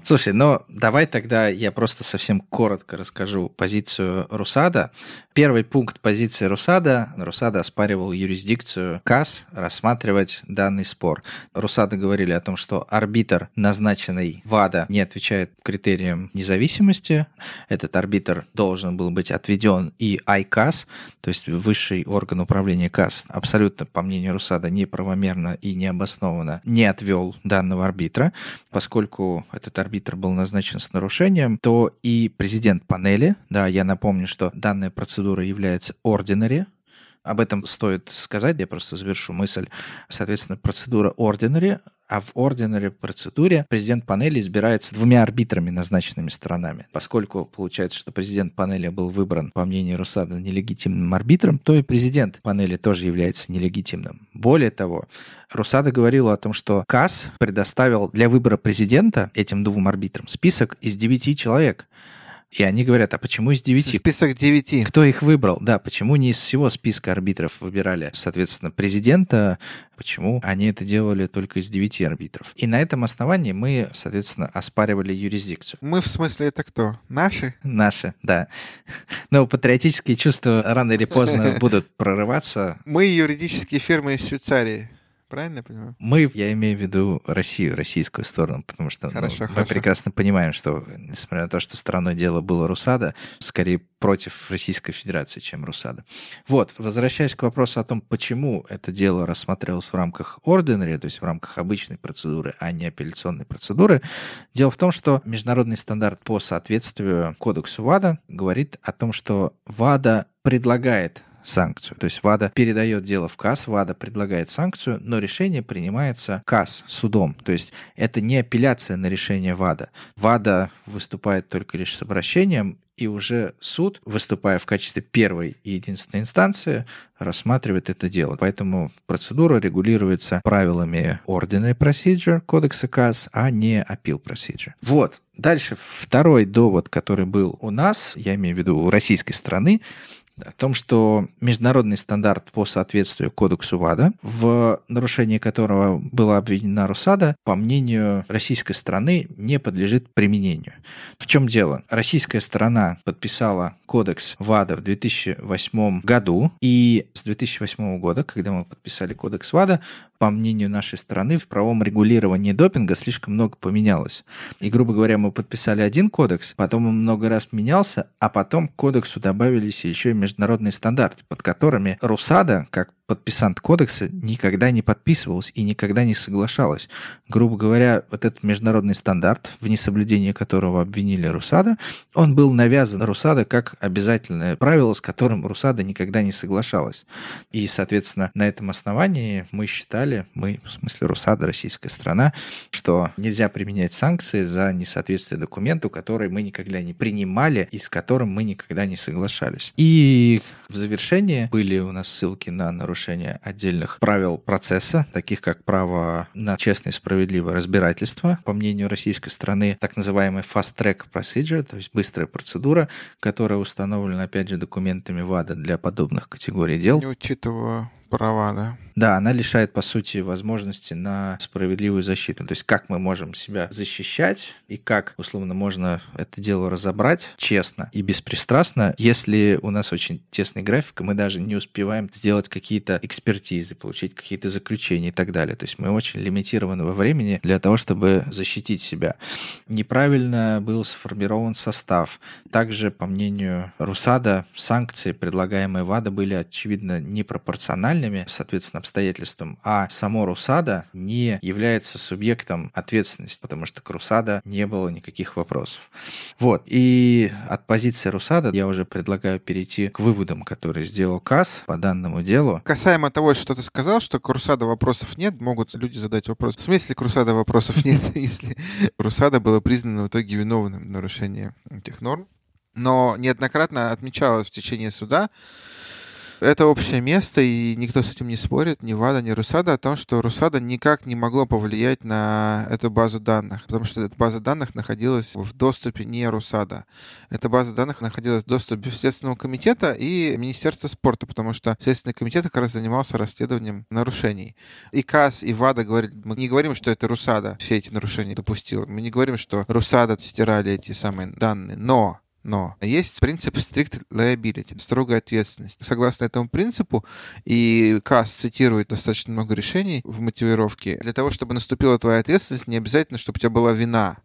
Слушай, ну давай тогда я просто совсем коротко расскажу позицию Русада. Первый пункт позиции Русада. Русада оспаривал юрисдикцию КАС рассматривать данный спор. Русада говорили о том, что арбитр, назначенный ВАДА, не отвечает критериям независимости. Этот арбитр должен был быть отведен и АйКАС, то есть высший орган управления КАС, абсолютно, по мнению Русада, неправомерно и необоснованно не отвел данного арбитра, поскольку этот арбитр был назначен с нарушением, то и президент панели, да, я напомню, что данная процедура является ordinary, об этом стоит сказать, я просто завершу мысль. Соответственно, процедура ordinary, а в ordinary процедуре президент панели избирается двумя арбитрами, назначенными сторонами. Поскольку получается, что президент панели был выбран, по мнению Русада, нелегитимным арбитром, то и президент панели тоже является нелегитимным. Более того, Русада говорила о том, что КАС предоставил для выбора президента этим двум арбитрам список из девяти человек. И они говорят, а почему из девяти? Список девяти. Кто их выбрал? Да, почему не из всего списка арбитров выбирали, соответственно, президента, почему они это делали только из девяти арбитров. И на этом основании мы, соответственно, оспаривали юрисдикцию. Мы в смысле это кто? Наши? Наши, да. [laughs] Но патриотические чувства рано или поздно [laughs] будут прорываться. Мы юридические фирмы из Швейцарии. Правильно я понимаю? Мы, я имею в виду Россию, российскую сторону, потому что хорошо, ну, хорошо. мы прекрасно понимаем, что, несмотря на то, что стороной дела было Русада, скорее против Российской Федерации, чем Русада. Вот, возвращаясь к вопросу о том, почему это дело рассматривалось в рамках ordinary, то есть в рамках обычной процедуры, а не апелляционной процедуры, дело в том, что международный стандарт по соответствию кодексу ВАДА говорит о том, что ВАДА предлагает санкцию. То есть ВАДА передает дело в КАС, ВАДА предлагает санкцию, но решение принимается КАС, судом. То есть это не апелляция на решение ВАДА. ВАДА выступает только лишь с обращением, и уже суд, выступая в качестве первой и единственной инстанции, рассматривает это дело. Поэтому процедура регулируется правилами Ordinary Procedure Кодекса КАС, а не Appeal Procedure. Вот. Дальше второй довод, который был у нас, я имею в виду у российской стороны, о том, что международный стандарт по соответствию кодексу ВАДА, в нарушении которого была обвинена Русада, по мнению российской стороны, не подлежит применению. В чем дело? Российская сторона подписала кодекс ВАДА в 2008 году, и с 2008 года, когда мы подписали кодекс ВАДА, по мнению нашей страны, в правом регулировании допинга слишком много поменялось. И, грубо говоря, мы подписали один кодекс, потом он много раз менялся, а потом к кодексу добавились еще и международные стандарты, под которыми РУСАДА, как подписант кодекса никогда не подписывалась и никогда не соглашалась. Грубо говоря, вот этот международный стандарт, в несоблюдении которого обвинили Русада, он был навязан Русада как обязательное правило, с которым Русада никогда не соглашалась. И, соответственно, на этом основании мы считали, мы, в смысле Русада, российская страна, что нельзя применять санкции за несоответствие документу, который мы никогда не принимали и с которым мы никогда не соглашались. И в завершении были у нас ссылки на нарушение отдельных правил процесса, таких как право на честное и справедливое разбирательство, по мнению российской страны, так называемый fast-track procedure, то есть быстрая процедура, которая установлена, опять же, документами ВАДА для подобных категорий дел. Не учитывая права, да? Да, она лишает, по сути, возможности на справедливую защиту. То есть как мы можем себя защищать и как, условно, можно это дело разобрать честно и беспристрастно, если у нас очень тесный график, и мы даже не успеваем сделать какие-то экспертизы, получить какие-то заключения и так далее. То есть мы очень лимитированы во времени для того, чтобы защитить себя. Неправильно был сформирован состав. Также, по мнению Русада, санкции, предлагаемые ВАДА, были, очевидно, непропорциональными, соответственно, обстоятельствам, а само Русада не является субъектом ответственности, потому что к Русада не было никаких вопросов. Вот. И от позиции Русада я уже предлагаю перейти к выводам, которые сделал КАС по данному делу. Касаемо того, что ты сказал, что к Русада вопросов нет, могут люди задать вопрос. В смысле к Русада вопросов нет, [laughs] если Русада было признано в итоге виновным в нарушении этих норм? Но неоднократно отмечалось в течение суда, это общее место, и никто с этим не спорит, ни ВАДА, ни Русада, о том, что Русада никак не могло повлиять на эту базу данных, потому что эта база данных находилась в доступе не Русада. Эта база данных находилась в доступе Следственного комитета и Министерства спорта, потому что Следственный комитет как раз занимался расследованием нарушений. И КАС, и ВАДА говорят, мы не говорим, что это Русада все эти нарушения допустила. Мы не говорим, что Русада стирали эти самые данные, но но есть принцип strict liability, строгая ответственность. Согласно этому принципу, и КАС цитирует достаточно много решений в мотивировке, для того, чтобы наступила твоя ответственность, не обязательно, чтобы у тебя была вина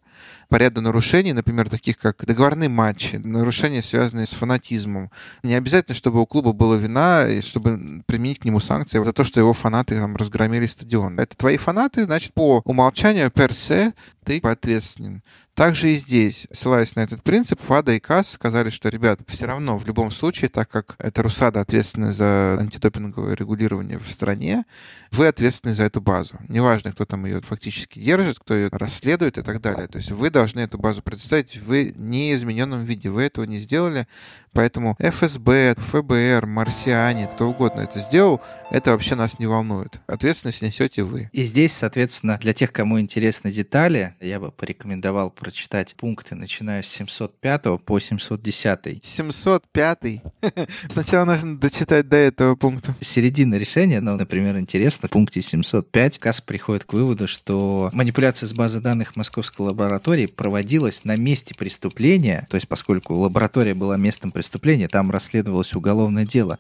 по ряду нарушений, например, таких как договорные матчи, нарушения, связанные с фанатизмом. Не обязательно, чтобы у клуба была вина, и чтобы применить к нему санкции за то, что его фанаты там, разгромили стадион. Это твои фанаты, значит, по умолчанию, персе, ты ответственен. Также и здесь, ссылаясь на этот принцип, ВАДА и КАС сказали, что, ребят, все равно в любом случае, так как это РУСАДА ответственны за антидопинговое регулирование в стране, вы ответственны за эту базу. Неважно, кто там ее фактически держит, кто ее расследует и так далее. То есть вы должны эту базу представить в неизмененном виде. Вы этого не сделали, Поэтому ФСБ, ФБР, марсиане, кто угодно это сделал, это вообще нас не волнует. Ответственность несете вы. И здесь, соответственно, для тех, кому интересны детали, я бы порекомендовал прочитать пункты, начиная с 705 по 710. 705? [laughs] Сначала нужно дочитать до этого пункта. Середина решения, ну, например, интересно, в пункте 705 КАС приходит к выводу, что манипуляция с базой данных Московской лаборатории проводилась на месте преступления, то есть поскольку лаборатория была местом преступления, там расследовалось уголовное дело,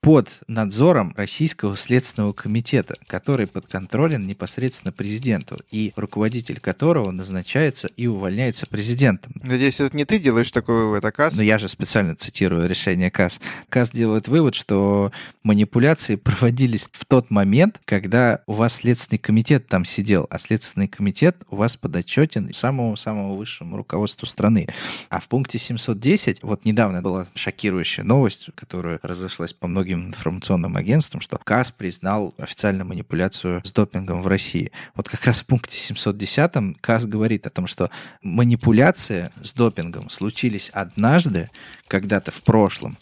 под надзором Российского следственного комитета, который подконтролен непосредственно президенту, и руководитель которого назначается и увольняется президентом. Надеюсь, это не ты делаешь такой вывод, а КАС? Но я же специально цитирую решение КАС. КАС делает вывод, что манипуляции проводились в тот момент, когда у вас Следственный комитет там сидел, а Следственный комитет у вас подотчетен самому-самому высшему руководству страны. А в пункте 710, вот недавно была шокирующая новость, которая разошлась по многим многим информационным агентствам, что КАС признал официальную манипуляцию с допингом в России. Вот как раз в пункте 710 КАС говорит о том, что манипуляции с допингом случились однажды, когда-то в прошлом,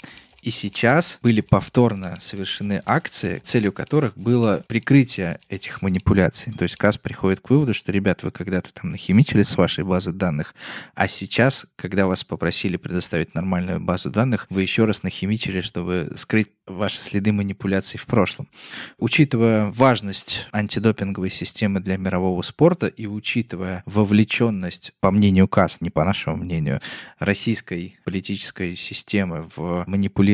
и сейчас были повторно совершены акции, целью которых было прикрытие этих манипуляций. То есть КАС приходит к выводу, что, ребят, вы когда-то там нахимичили с вашей базы данных, а сейчас, когда вас попросили предоставить нормальную базу данных, вы еще раз нахимичили, чтобы скрыть ваши следы манипуляций в прошлом. Учитывая важность антидопинговой системы для мирового спорта и учитывая вовлеченность, по мнению КАС, не по нашему мнению, российской политической системы в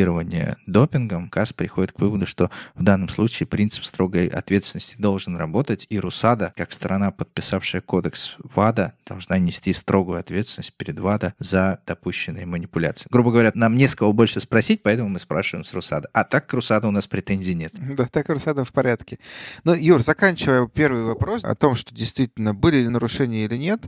манипулирование допингом, КАС приходит к выводу, что в данном случае принцип строгой ответственности должен работать, и РУСАДА, как сторона, подписавшая кодекс ВАДА, должна нести строгую ответственность перед ВАДА за допущенные манипуляции. Грубо говоря, нам не с кого больше спросить, поэтому мы спрашиваем с РУСАДА. А так к Русаду у нас претензий нет. [laughs] Да, так к Русаду в порядке. Но, Юр, заканчивая первый вопрос о том, что действительно были ли нарушения или нет,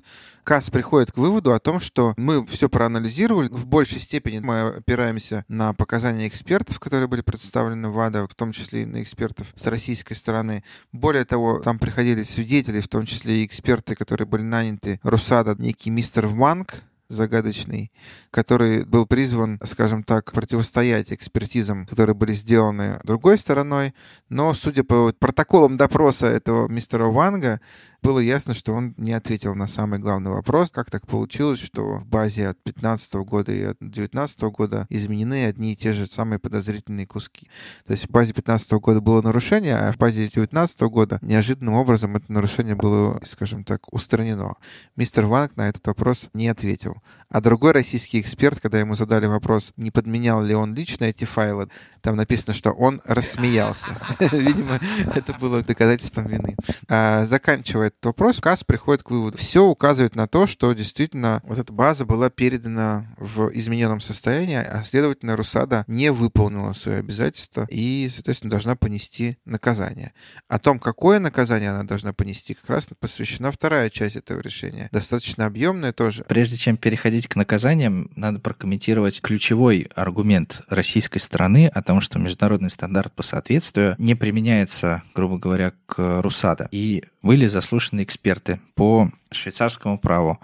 КАС приходит к выводу о том, что мы все проанализировали. В большей степени мы опираемся на показания экспертов, которые были представлены в АДА, в том числе и на экспертов с российской стороны. Более того, там приходили свидетели, в том числе и эксперты, которые были наняты Русада, некий мистер Вманг, загадочный, который был призван, скажем так, противостоять экспертизам, которые были сделаны другой стороной. Но, судя по протоколам допроса этого мистера Ванга, было ясно, что он не ответил на самый главный вопрос, как так получилось, что в базе от 15 года и от 19 года изменены одни и те же самые подозрительные куски. То есть в базе 15 года было нарушение, а в базе 19 года неожиданным образом это нарушение было, скажем так, устранено. Мистер Ванг на этот вопрос не ответил. А другой российский эксперт, когда ему задали вопрос, не подменял ли он лично эти файлы, там написано, что он рассмеялся. [laughs] Видимо, это было доказательством вины. А, заканчивая этот вопрос, КАС приходит к выводу. Все указывает на то, что действительно вот эта база была передана в измененном состоянии, а следовательно, Русада не выполнила свои обязательства и, соответственно, должна понести наказание. О том, какое наказание она должна понести, как раз посвящена вторая часть этого решения. Достаточно объемная тоже. Прежде чем переходить к наказаниям, надо прокомментировать ключевой аргумент российской стороны о том, что международный стандарт по соответствию не применяется, грубо говоря, к РУСАДА. И были заслушаны эксперты по швейцарскому праву,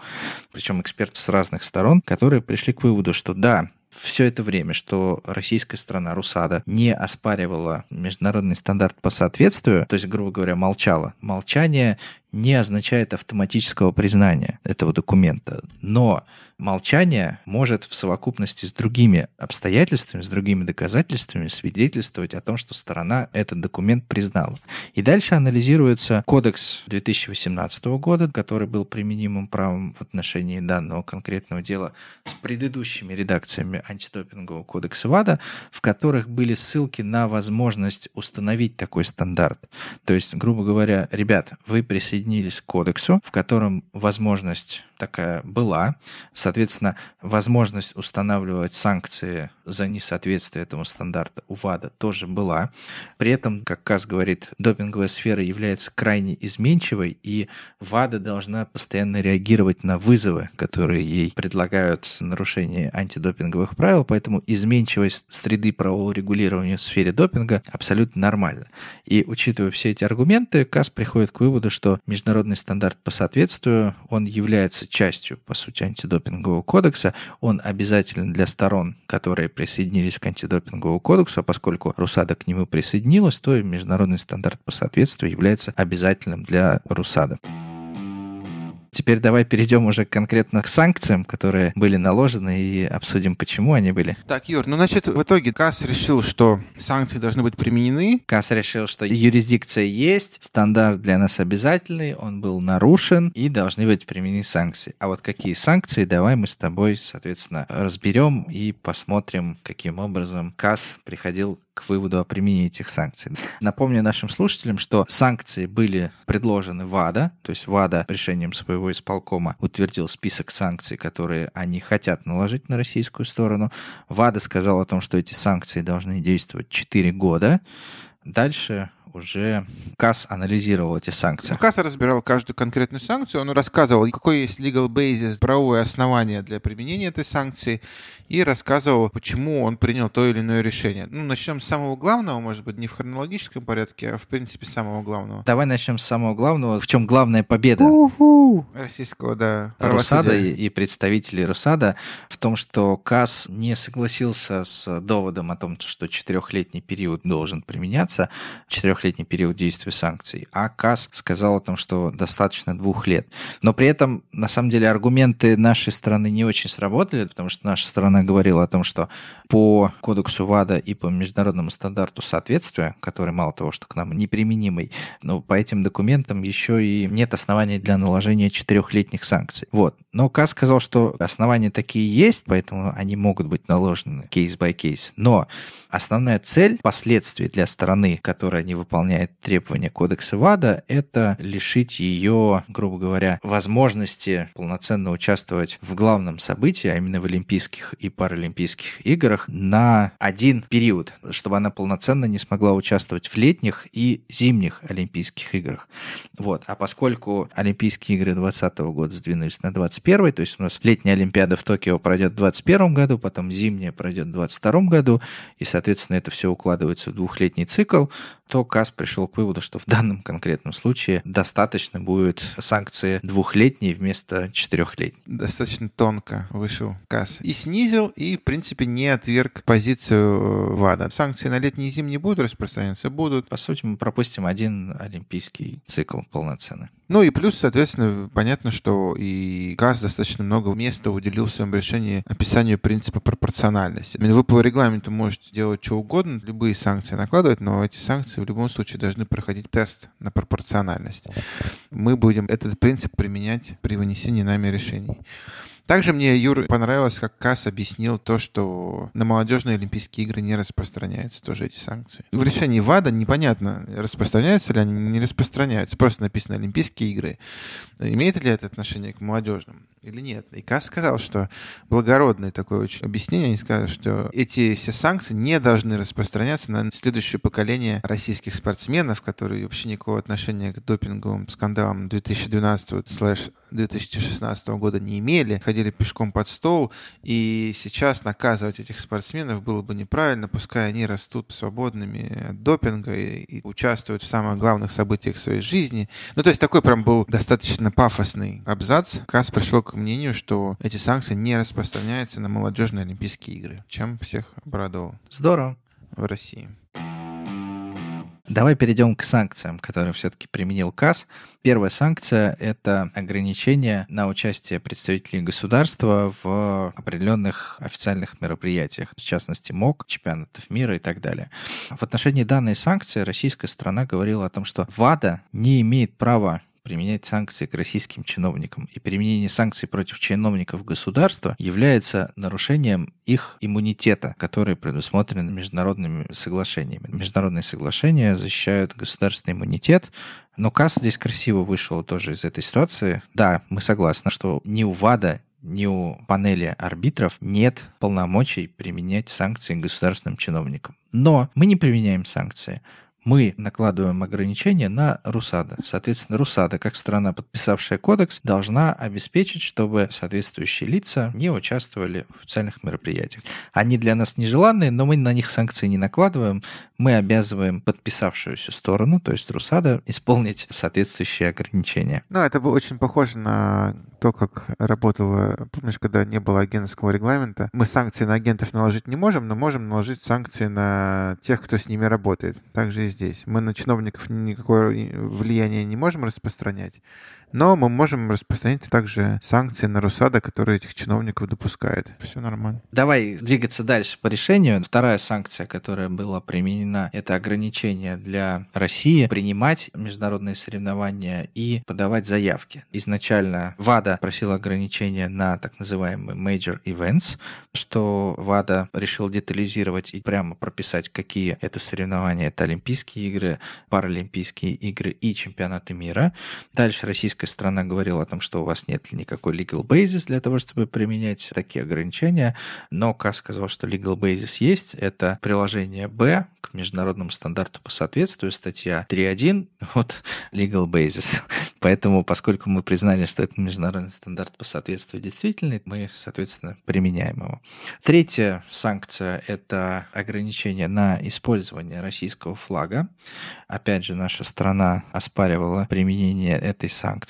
причем эксперты с разных сторон, которые пришли к выводу, что да, все это время, что российская страна, РУСАДА, не оспаривала международный стандарт по соответствию, то есть, грубо говоря, молчала. Молчание не означает автоматического признания этого документа. Но молчание может в совокупности с другими обстоятельствами, с другими доказательствами свидетельствовать о том, что сторона этот документ признала. И дальше анализируется кодекс 2018 года, который был применимым правом в отношении данного конкретного дела с предыдущими редакциями антидопингового кодекса ВАДА, в которых были ссылки на возможность установить такой стандарт. То есть, грубо говоря, ребят, вы присоединились к кодексу, в котором возможность такая была. Соответственно, возможность устанавливать санкции за несоответствие этому стандарту у ВАДА тоже была. При этом, как КАС говорит, допинговая сфера является крайне изменчивой, и ВАДА должна постоянно реагировать на вызовы, которые ей предлагают нарушение антидопинговых правил, поэтому изменчивость среды правового регулирования в сфере допинга абсолютно нормальна. И учитывая все эти аргументы, КАС приходит к выводу, что международный стандарт по соответствию, он является частью, по сути, антидопингового кодекса. Он обязателен для сторон, которые присоединились к антидопинговому кодексу, а поскольку Русада к нему присоединилась, то и международный стандарт по соответствию является обязательным для Русада. Теперь давай перейдем уже конкретно к санкциям, которые были наложены, и обсудим, почему они были. Так, Юр, ну, значит, в итоге КАС решил, что санкции должны быть применены. КАС решил, что юрисдикция есть, стандарт для нас обязательный, он был нарушен, и должны быть применены санкции. А вот какие санкции, давай мы с тобой, соответственно, разберем и посмотрим, каким образом КАС приходил к выводу о применении этих санкций. Напомню нашим слушателям, что санкции были предложены ВАДА, то есть ВАДА решением своего исполкома утвердил список санкций, которые они хотят наложить на российскую сторону. ВАДА сказал о том, что эти санкции должны действовать 4 года. Дальше уже КАС анализировал эти санкции. Ну, КАС разбирал каждую конкретную санкцию, он рассказывал, какой есть legal basis, правовое основание для применения этой санкции, и рассказывал, почему он принял то или иное решение. Ну, начнем с самого главного, может быть, не в хронологическом порядке, а в принципе с самого главного. Давай начнем с самого главного. В чем главная победа? У-ху! Российского, да. Русада и, и представителей Русада в том, что КАС не согласился с доводом о том, что четырехлетний период должен применяться, четырехлетний период действия санкций, а КАС сказал о том, что достаточно двух лет. Но при этом, на самом деле, аргументы нашей страны не очень сработали, потому что наша страна говорила о том, что по кодексу ВАДА и по международному стандарту соответствия, который мало того, что к нам неприменимый, но по этим документам еще и нет оснований для наложения четырехлетних санкций. Вот. Но КАС сказал, что основания такие есть, поэтому они могут быть наложены case-by-case. Но основная цель последствий для стороны, которая не выполняет требования кодекса ВАДА, это лишить ее, грубо говоря, возможности полноценно участвовать в главном событии, а именно в Олимпийских и Паралимпийских играх на один период, чтобы она полноценно не смогла участвовать в летних и зимних Олимпийских играх. Вот. А поскольку Олимпийские игры 2020 года сдвинулись на 21 то есть у нас летняя Олимпиада в Токио пройдет в 2021 году, потом зимняя пройдет в 2022 году, и, соответственно, это все укладывается в двухлетний цикл, то КАС пришел к выводу, что в данном конкретном случае достаточно будет санкции двухлетней вместо четырехлетней. Достаточно тонко вышел КАС. И снизил, и, в принципе, не отверг позицию ВАДА. Санкции на летний и зимний будут распространяться? Будут. По сути, мы пропустим один олимпийский цикл полноценный. Ну и плюс, соответственно, понятно, что и КАС достаточно много места уделил в своем решении описанию принципа пропорциональности. Вы по регламенту можете делать что угодно, любые санкции накладывать, но эти санкции в любом случае должны проходить тест на пропорциональность. Мы будем этот принцип применять при вынесении нами решений. Также мне, Юр, понравилось, как Касс объяснил то, что на молодежные Олимпийские игры не распространяются тоже эти санкции. В решении ВАДА непонятно, распространяются ли они, не распространяются. Просто написано Олимпийские игры. Имеет ли это отношение к молодежным? Или нет. И Касс сказал, что благородное такое очень объяснение, они сказали, что эти все санкции не должны распространяться на следующее поколение российских спортсменов, которые вообще никакого отношения к допинговым скандалам 2012-2016 года не имели, ходили пешком под стол, и сейчас наказывать этих спортсменов было бы неправильно, пускай они растут свободными от допинга и, и участвуют в самых главных событиях своей жизни. Ну, то есть такой прям был достаточно пафосный абзац. Касс пришел к к мнению, что эти санкции не распространяются на молодежные Олимпийские игры, чем всех обрадовал. Здорово. В России. Давай перейдем к санкциям, которые все-таки применил КАС. Первая санкция – это ограничение на участие представителей государства в определенных официальных мероприятиях, в частности МОК, чемпионатов мира и так далее. В отношении данной санкции российская страна говорила о том, что ВАДА не имеет права применять санкции к российским чиновникам. И применение санкций против чиновников государства является нарушением их иммунитета, который предусмотрен международными соглашениями. Международные соглашения защищают государственный иммунитет, но КАС здесь красиво вышел тоже из этой ситуации. Да, мы согласны, что ни у ВАДА, ни у панели арбитров нет полномочий применять санкции государственным чиновникам. Но мы не применяем санкции мы накладываем ограничения на РУСАДА. Соответственно, РУСАДА, как страна, подписавшая кодекс, должна обеспечить, чтобы соответствующие лица не участвовали в официальных мероприятиях. Они для нас нежеланные, но мы на них санкции не накладываем. Мы обязываем подписавшуюся сторону, то есть РУСАДА, исполнить соответствующие ограничения. Ну, это было очень похоже на то, как работало, помнишь, когда не было агентского регламента, мы санкции на агентов наложить не можем, но можем наложить санкции на тех, кто с ними работает. Также здесь. Мы на чиновников никакое влияние не можем распространять, но мы можем распространить также санкции на Русада, которые этих чиновников допускают. Все нормально. Давай двигаться дальше по решению. Вторая санкция, которая была применена, это ограничение для России принимать международные соревнования и подавать заявки. Изначально ВАДА просила ограничения на так называемые major events, что ВАДА решил детализировать и прямо прописать, какие это соревнования. Это Олимпийские игры, Паралимпийские игры и чемпионаты мира. Дальше российская российская сторона говорила о том, что у вас нет никакой legal basis для того, чтобы применять такие ограничения, но КАС сказал, что legal basis есть. Это приложение Б к международному стандарту по соответствию, статья 3.1, [laughs] вот legal basis. Поэтому, поскольку мы признали, что это международный стандарт по соответствию действительный, мы, соответственно, применяем его. Третья санкция – это ограничение на использование российского флага. Опять же, наша страна оспаривала применение этой санкции,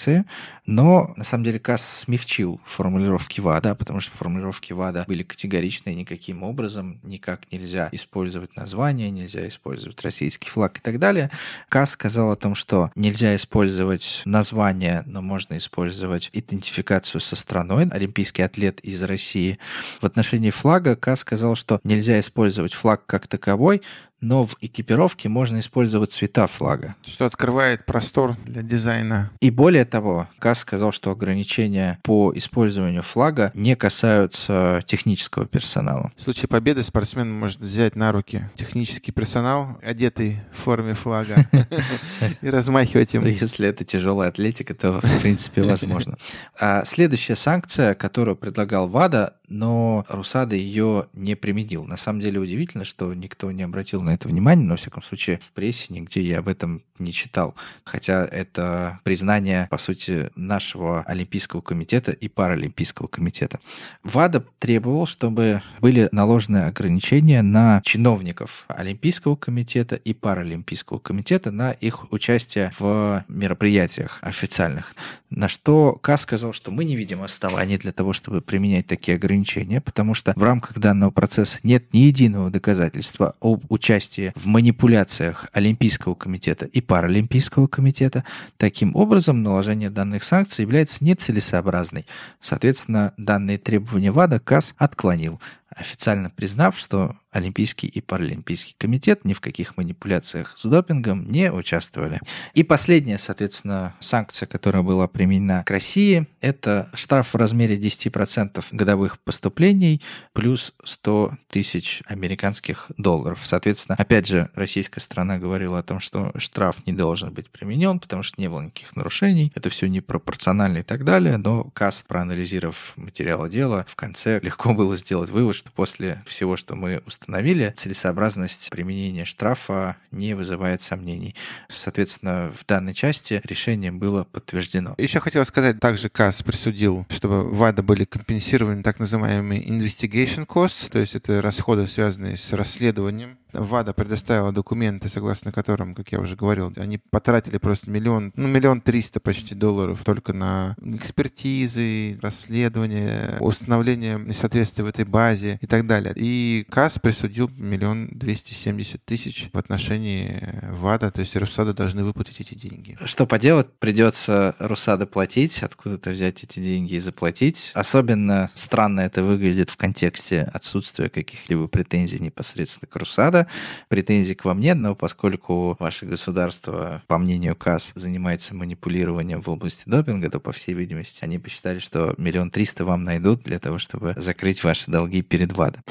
но на самом деле КАС смягчил формулировки ВАДА, потому что формулировки ВАДА были категоричные никаким образом, никак нельзя использовать название, нельзя использовать российский флаг и так далее. КАС сказал о том, что нельзя использовать название, но можно использовать идентификацию со страной, олимпийский атлет из России. В отношении флага КАС сказал, что нельзя использовать флаг как таковой, но в экипировке можно использовать цвета флага. Что открывает простор для дизайна. И более того, КАС сказал, что ограничения по использованию флага не касаются технического персонала. В случае победы спортсмен может взять на руки технический персонал, одетый в форме флага, [laughs] и размахивать им. Если это тяжелая атлетика, то, в принципе, возможно. А следующая санкция, которую предлагал ВАДА, но Русада ее не применил. На самом деле удивительно, что никто не обратил на это внимание, но, во всяком случае, в прессе нигде я об этом не читал. Хотя это признание, по сути, нашего Олимпийского комитета и Паралимпийского комитета. ВАДА требовал, чтобы были наложены ограничения на чиновников Олимпийского комитета и Паралимпийского комитета на их участие в мероприятиях официальных. На что КАС сказал, что мы не видим оснований для того, чтобы применять такие ограничения, потому что в рамках данного процесса нет ни единого доказательства об участии в манипуляциях Олимпийского комитета и Паралимпийского комитета. Таким образом, наложение данных санкций является нецелесообразной. Соответственно, данные требования ВАДА КАС отклонил официально признав, что Олимпийский и Паралимпийский комитет ни в каких манипуляциях с допингом не участвовали. И последняя, соответственно, санкция, которая была применена к России, это штраф в размере 10% годовых поступлений плюс 100 тысяч американских долларов. Соответственно, опять же, российская страна говорила о том, что штраф не должен быть применен, потому что не было никаких нарушений, это все непропорционально и так далее, но КАС, проанализировав материалы дела, в конце легко было сделать вывод, что после всего, что мы установили, целесообразность применения штрафа не вызывает сомнений. Соответственно, в данной части решение было подтверждено. Еще хотел сказать, также КАС присудил, чтобы ВАДА были компенсированы так называемые investigation costs, то есть это расходы, связанные с расследованием ВАДА предоставила документы, согласно которым, как я уже говорил, они потратили просто миллион, ну, миллион триста почти долларов только на экспертизы, расследование, установление несоответствия в этой базе и так далее. И КАС присудил миллион двести семьдесят тысяч в отношении ВАДА, то есть Русада должны выплатить эти деньги. Что поделать, придется Русада платить, откуда-то взять эти деньги и заплатить. Особенно странно это выглядит в контексте отсутствия каких-либо претензий непосредственно к Русада. Претензий к вам нет, но поскольку ваше государство, по мнению КАС, занимается манипулированием в области допинга, то, по всей видимости, они посчитали, что миллион триста вам найдут для того, чтобы закрыть ваши долги перед ВАДом.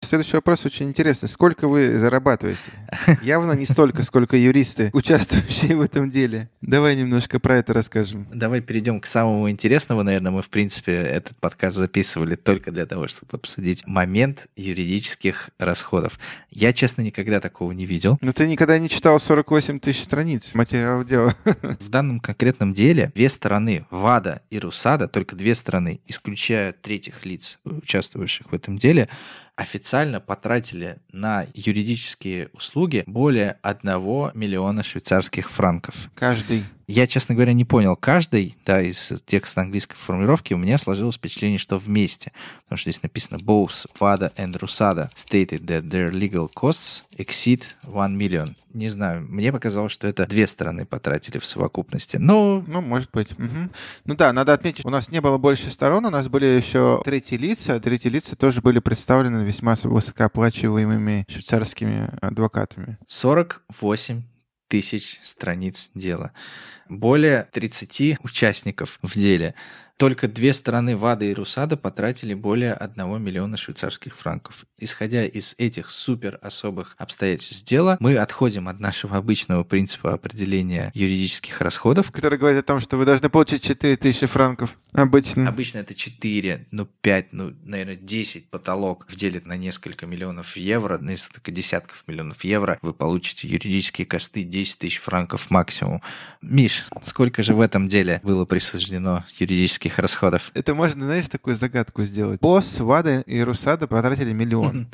Следующий вопрос очень интересный. Сколько вы зарабатываете? Явно не столько, сколько юристы, участвующие в этом деле. Давай немножко про это расскажем. Давай перейдем к самому интересному, наверное. Мы, в принципе, этот подкаст записывали только для того, чтобы обсудить момент юридических расходов. Я, честно, никогда такого не видел. Но ты никогда не читал 48 тысяч страниц материала дела. В данном конкретном деле две стороны, ВАДА и РУСАДА, только две стороны, исключая третьих лиц, участвующих в этом деле, официально потратили на юридические услуги более 1 миллиона швейцарских франков. Каждый. Я, честно говоря, не понял каждый, да, из текста английской формулировки, у меня сложилось впечатление, что вместе. Потому что здесь написано both VADA and RUSADA stated that their legal costs exceed 1 million. Не знаю, мне показалось, что это две стороны потратили в совокупности. Но... Ну, может быть. Угу. Ну да, надо отметить, у нас не было больше сторон, у нас были еще третьи лица. Третьи лица тоже были представлены весьма высокооплачиваемыми швейцарскими адвокатами. 48 тысяч страниц дела. Более 30 участников в деле. Только две стороны ВАДА и РУСАДА потратили более 1 миллиона швейцарских франков. Исходя из этих супер особых обстоятельств дела, мы отходим от нашего обычного принципа определения юридических расходов. Который говорит о том, что вы должны получить 4 тысячи франков обычно. Обычно это 4, ну 5, ну, наверное, 10 потолок деле на несколько миллионов евро, на несколько десятков миллионов евро. Вы получите юридические косты 10 тысяч франков максимум. Миш, сколько же в этом деле было присуждено юридических юридических расходов. Это можно, знаешь, такую загадку сделать. Босс, Вада и Русада потратили миллион.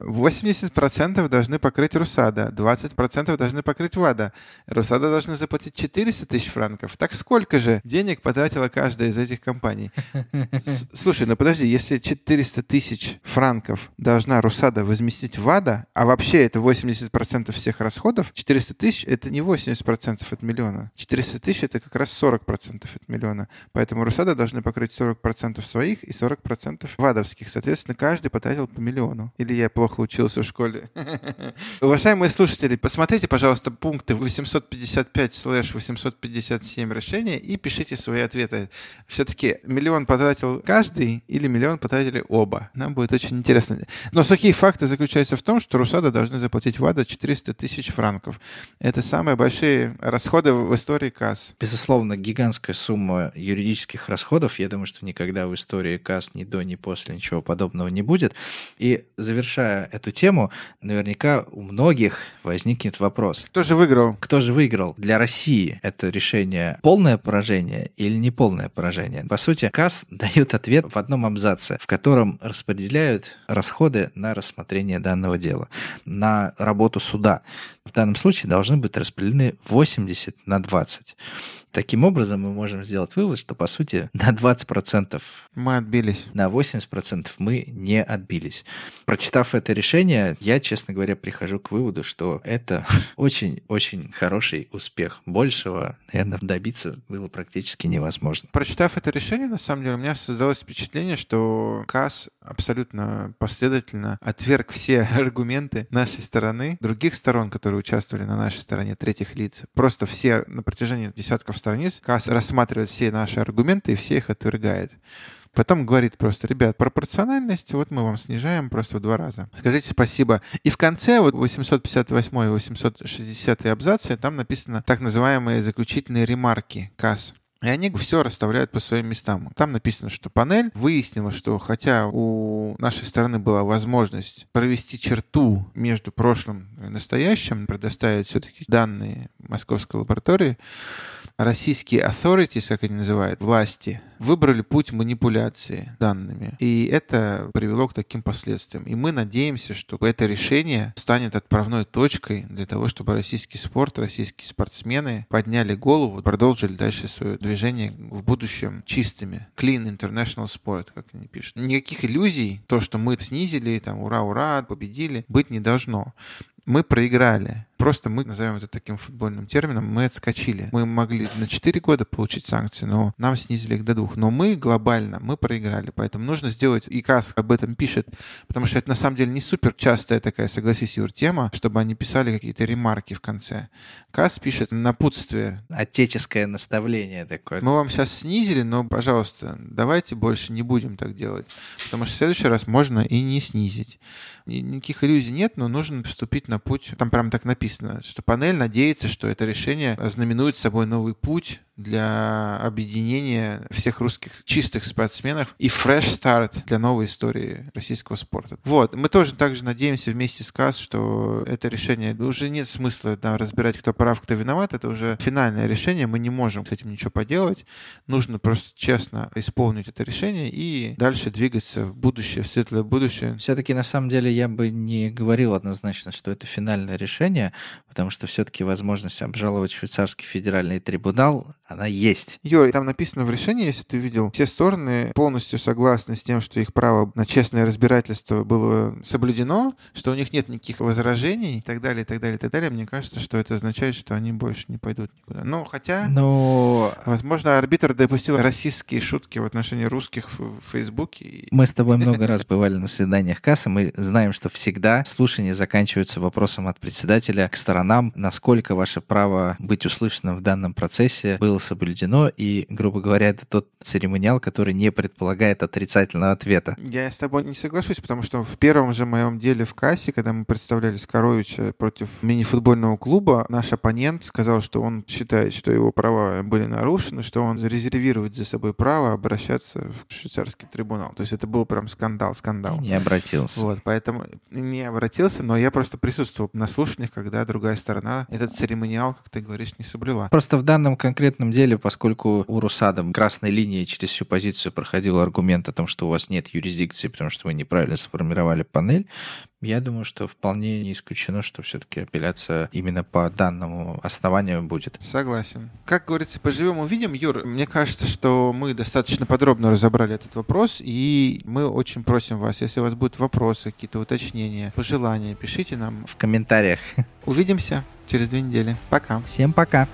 80% должны покрыть Русада, 20% должны покрыть ВАДА. Русада должны заплатить 400 тысяч франков. Так сколько же денег потратила каждая из этих компаний? [laughs] Слушай, ну подожди, если 400 тысяч франков должна Русада возместить ВАДА, а вообще это 80% всех расходов, 400 тысяч — это не 80% от миллиона. 400 тысяч — это как раз 40% от миллиона. Поэтому Русада должны покрыть 40% своих и 40% ВАДовских. Соответственно, каждый потратил по миллиону. Или я плохо учился в школе. [laughs] Уважаемые слушатели, посмотрите, пожалуйста, пункты 855-857 решения и пишите свои ответы. Все-таки миллион потратил каждый или миллион потратили оба? Нам будет очень интересно. Но сухие факты заключаются в том, что Русада должны заплатить ВАДА 400 тысяч франков. Это самые большие расходы в истории КАС. Безусловно, гигантская сумма юридических расходов. Я думаю, что никогда в истории КАС ни до, ни после ничего подобного не будет. И завершая эту тему, наверняка у многих возникнет вопрос. Кто же выиграл? Кто же выиграл? Для России это решение полное поражение или не полное поражение? По сути, КАС [laughs] дает ответ в одном абзаце, в котором распределяют расходы на рассмотрение данного дела, на работу суда. В данном случае должны быть распределены 80 на 20. Таким образом, мы можем сделать вывод, что, по сути, на 20% мы отбились. На 80% мы не отбились. Прочитав это решение, я, честно говоря, прихожу к выводу, что это [laughs] очень-очень хороший успех. Большего, наверное, добиться было практически невозможно. Прочитав это решение, на самом деле, у меня создалось впечатление, что КАС абсолютно последовательно отверг все [laughs] аргументы нашей стороны, других сторон, которые участвовали на нашей стороне, третьих лиц. Просто все на протяжении десятков страниц КАС рассматривает все наши аргументы и все их отвергает. Потом говорит просто, ребят, пропорциональность, вот мы вам снижаем просто в два раза. Скажите спасибо. И в конце, вот 858 и 860 абзацы, там написано так называемые заключительные ремарки КАС. И они все расставляют по своим местам. Там написано, что панель выяснила, что хотя у нашей стороны была возможность провести черту между прошлым и настоящим, предоставить все-таки данные московской лаборатории, российские authorities, как они называют, власти, выбрали путь манипуляции данными. И это привело к таким последствиям. И мы надеемся, что это решение станет отправной точкой для того, чтобы российский спорт, российские спортсмены подняли голову, продолжили дальше свое движение в будущем чистыми. Clean International Sport, как они пишут. Никаких иллюзий, то, что мы снизили, там, ура-ура, победили, быть не должно мы проиграли. Просто мы, назовем это таким футбольным термином, мы отскочили. Мы могли на 4 года получить санкции, но нам снизили их до двух. Но мы глобально, мы проиграли. Поэтому нужно сделать, и КАС об этом пишет, потому что это на самом деле не супер частая такая, согласись, Юр, тема, чтобы они писали какие-то ремарки в конце. КАС пишет напутствие. Отеческое наставление такое. Мы вам сейчас снизили, но, пожалуйста, давайте больше не будем так делать. Потому что в следующий раз можно и не снизить. Никаких иллюзий нет, но нужно вступить на путь. Там прям так написано написано, что панель надеется, что это решение знаменует собой новый путь для объединения всех русских чистых спортсменов и fresh start для новой истории российского спорта. Вот, мы тоже также надеемся вместе с КАС, что это решение, уже нет смысла да, разбирать, кто прав, кто виноват, это уже финальное решение, мы не можем с этим ничего поделать, нужно просто честно исполнить это решение и дальше двигаться в будущее, в светлое будущее. Все-таки на самом деле я бы не говорил однозначно, что это финальное решение, потому что все-таки возможность обжаловать швейцарский федеральный трибунал она есть. Юрий, там написано в решении, если ты видел, все стороны полностью согласны с тем, что их право на честное разбирательство было соблюдено, что у них нет никаких возражений и так далее, и так далее, и так далее. Мне кажется, что это означает, что они больше не пойдут никуда. Но хотя, Но... возможно, арбитр допустил российские шутки в отношении русских в Фейсбуке. Мы с тобой много раз бывали на свиданиях кассы, мы знаем, что всегда слушания заканчиваются вопросом от председателя к сторонам, насколько ваше право быть услышанным в данном процессе было было соблюдено, и, грубо говоря, это тот церемониал, который не предполагает отрицательного ответа. Я с тобой не соглашусь, потому что в первом же моем деле в кассе, когда мы представляли Скоровича против мини-футбольного клуба, наш оппонент сказал, что он считает, что его права были нарушены, что он резервирует за собой право обращаться в швейцарский трибунал. То есть это был прям скандал, скандал. И не обратился. Вот, поэтому не обратился, но я просто присутствовал на слушаниях, когда другая сторона этот церемониал, как ты говоришь, не соблюла. Просто в данном конкретном деле, поскольку у Русада красной линией через всю позицию проходил аргумент о том, что у вас нет юрисдикции, потому что вы неправильно сформировали панель, я думаю, что вполне не исключено, что все-таки апелляция именно по данному основанию будет. Согласен. Как говорится, поживем увидим. Юр, мне кажется, что мы достаточно подробно разобрали этот вопрос, и мы очень просим вас, если у вас будут вопросы, какие-то уточнения, пожелания, пишите нам в комментариях. Увидимся через две недели. Пока. Всем пока.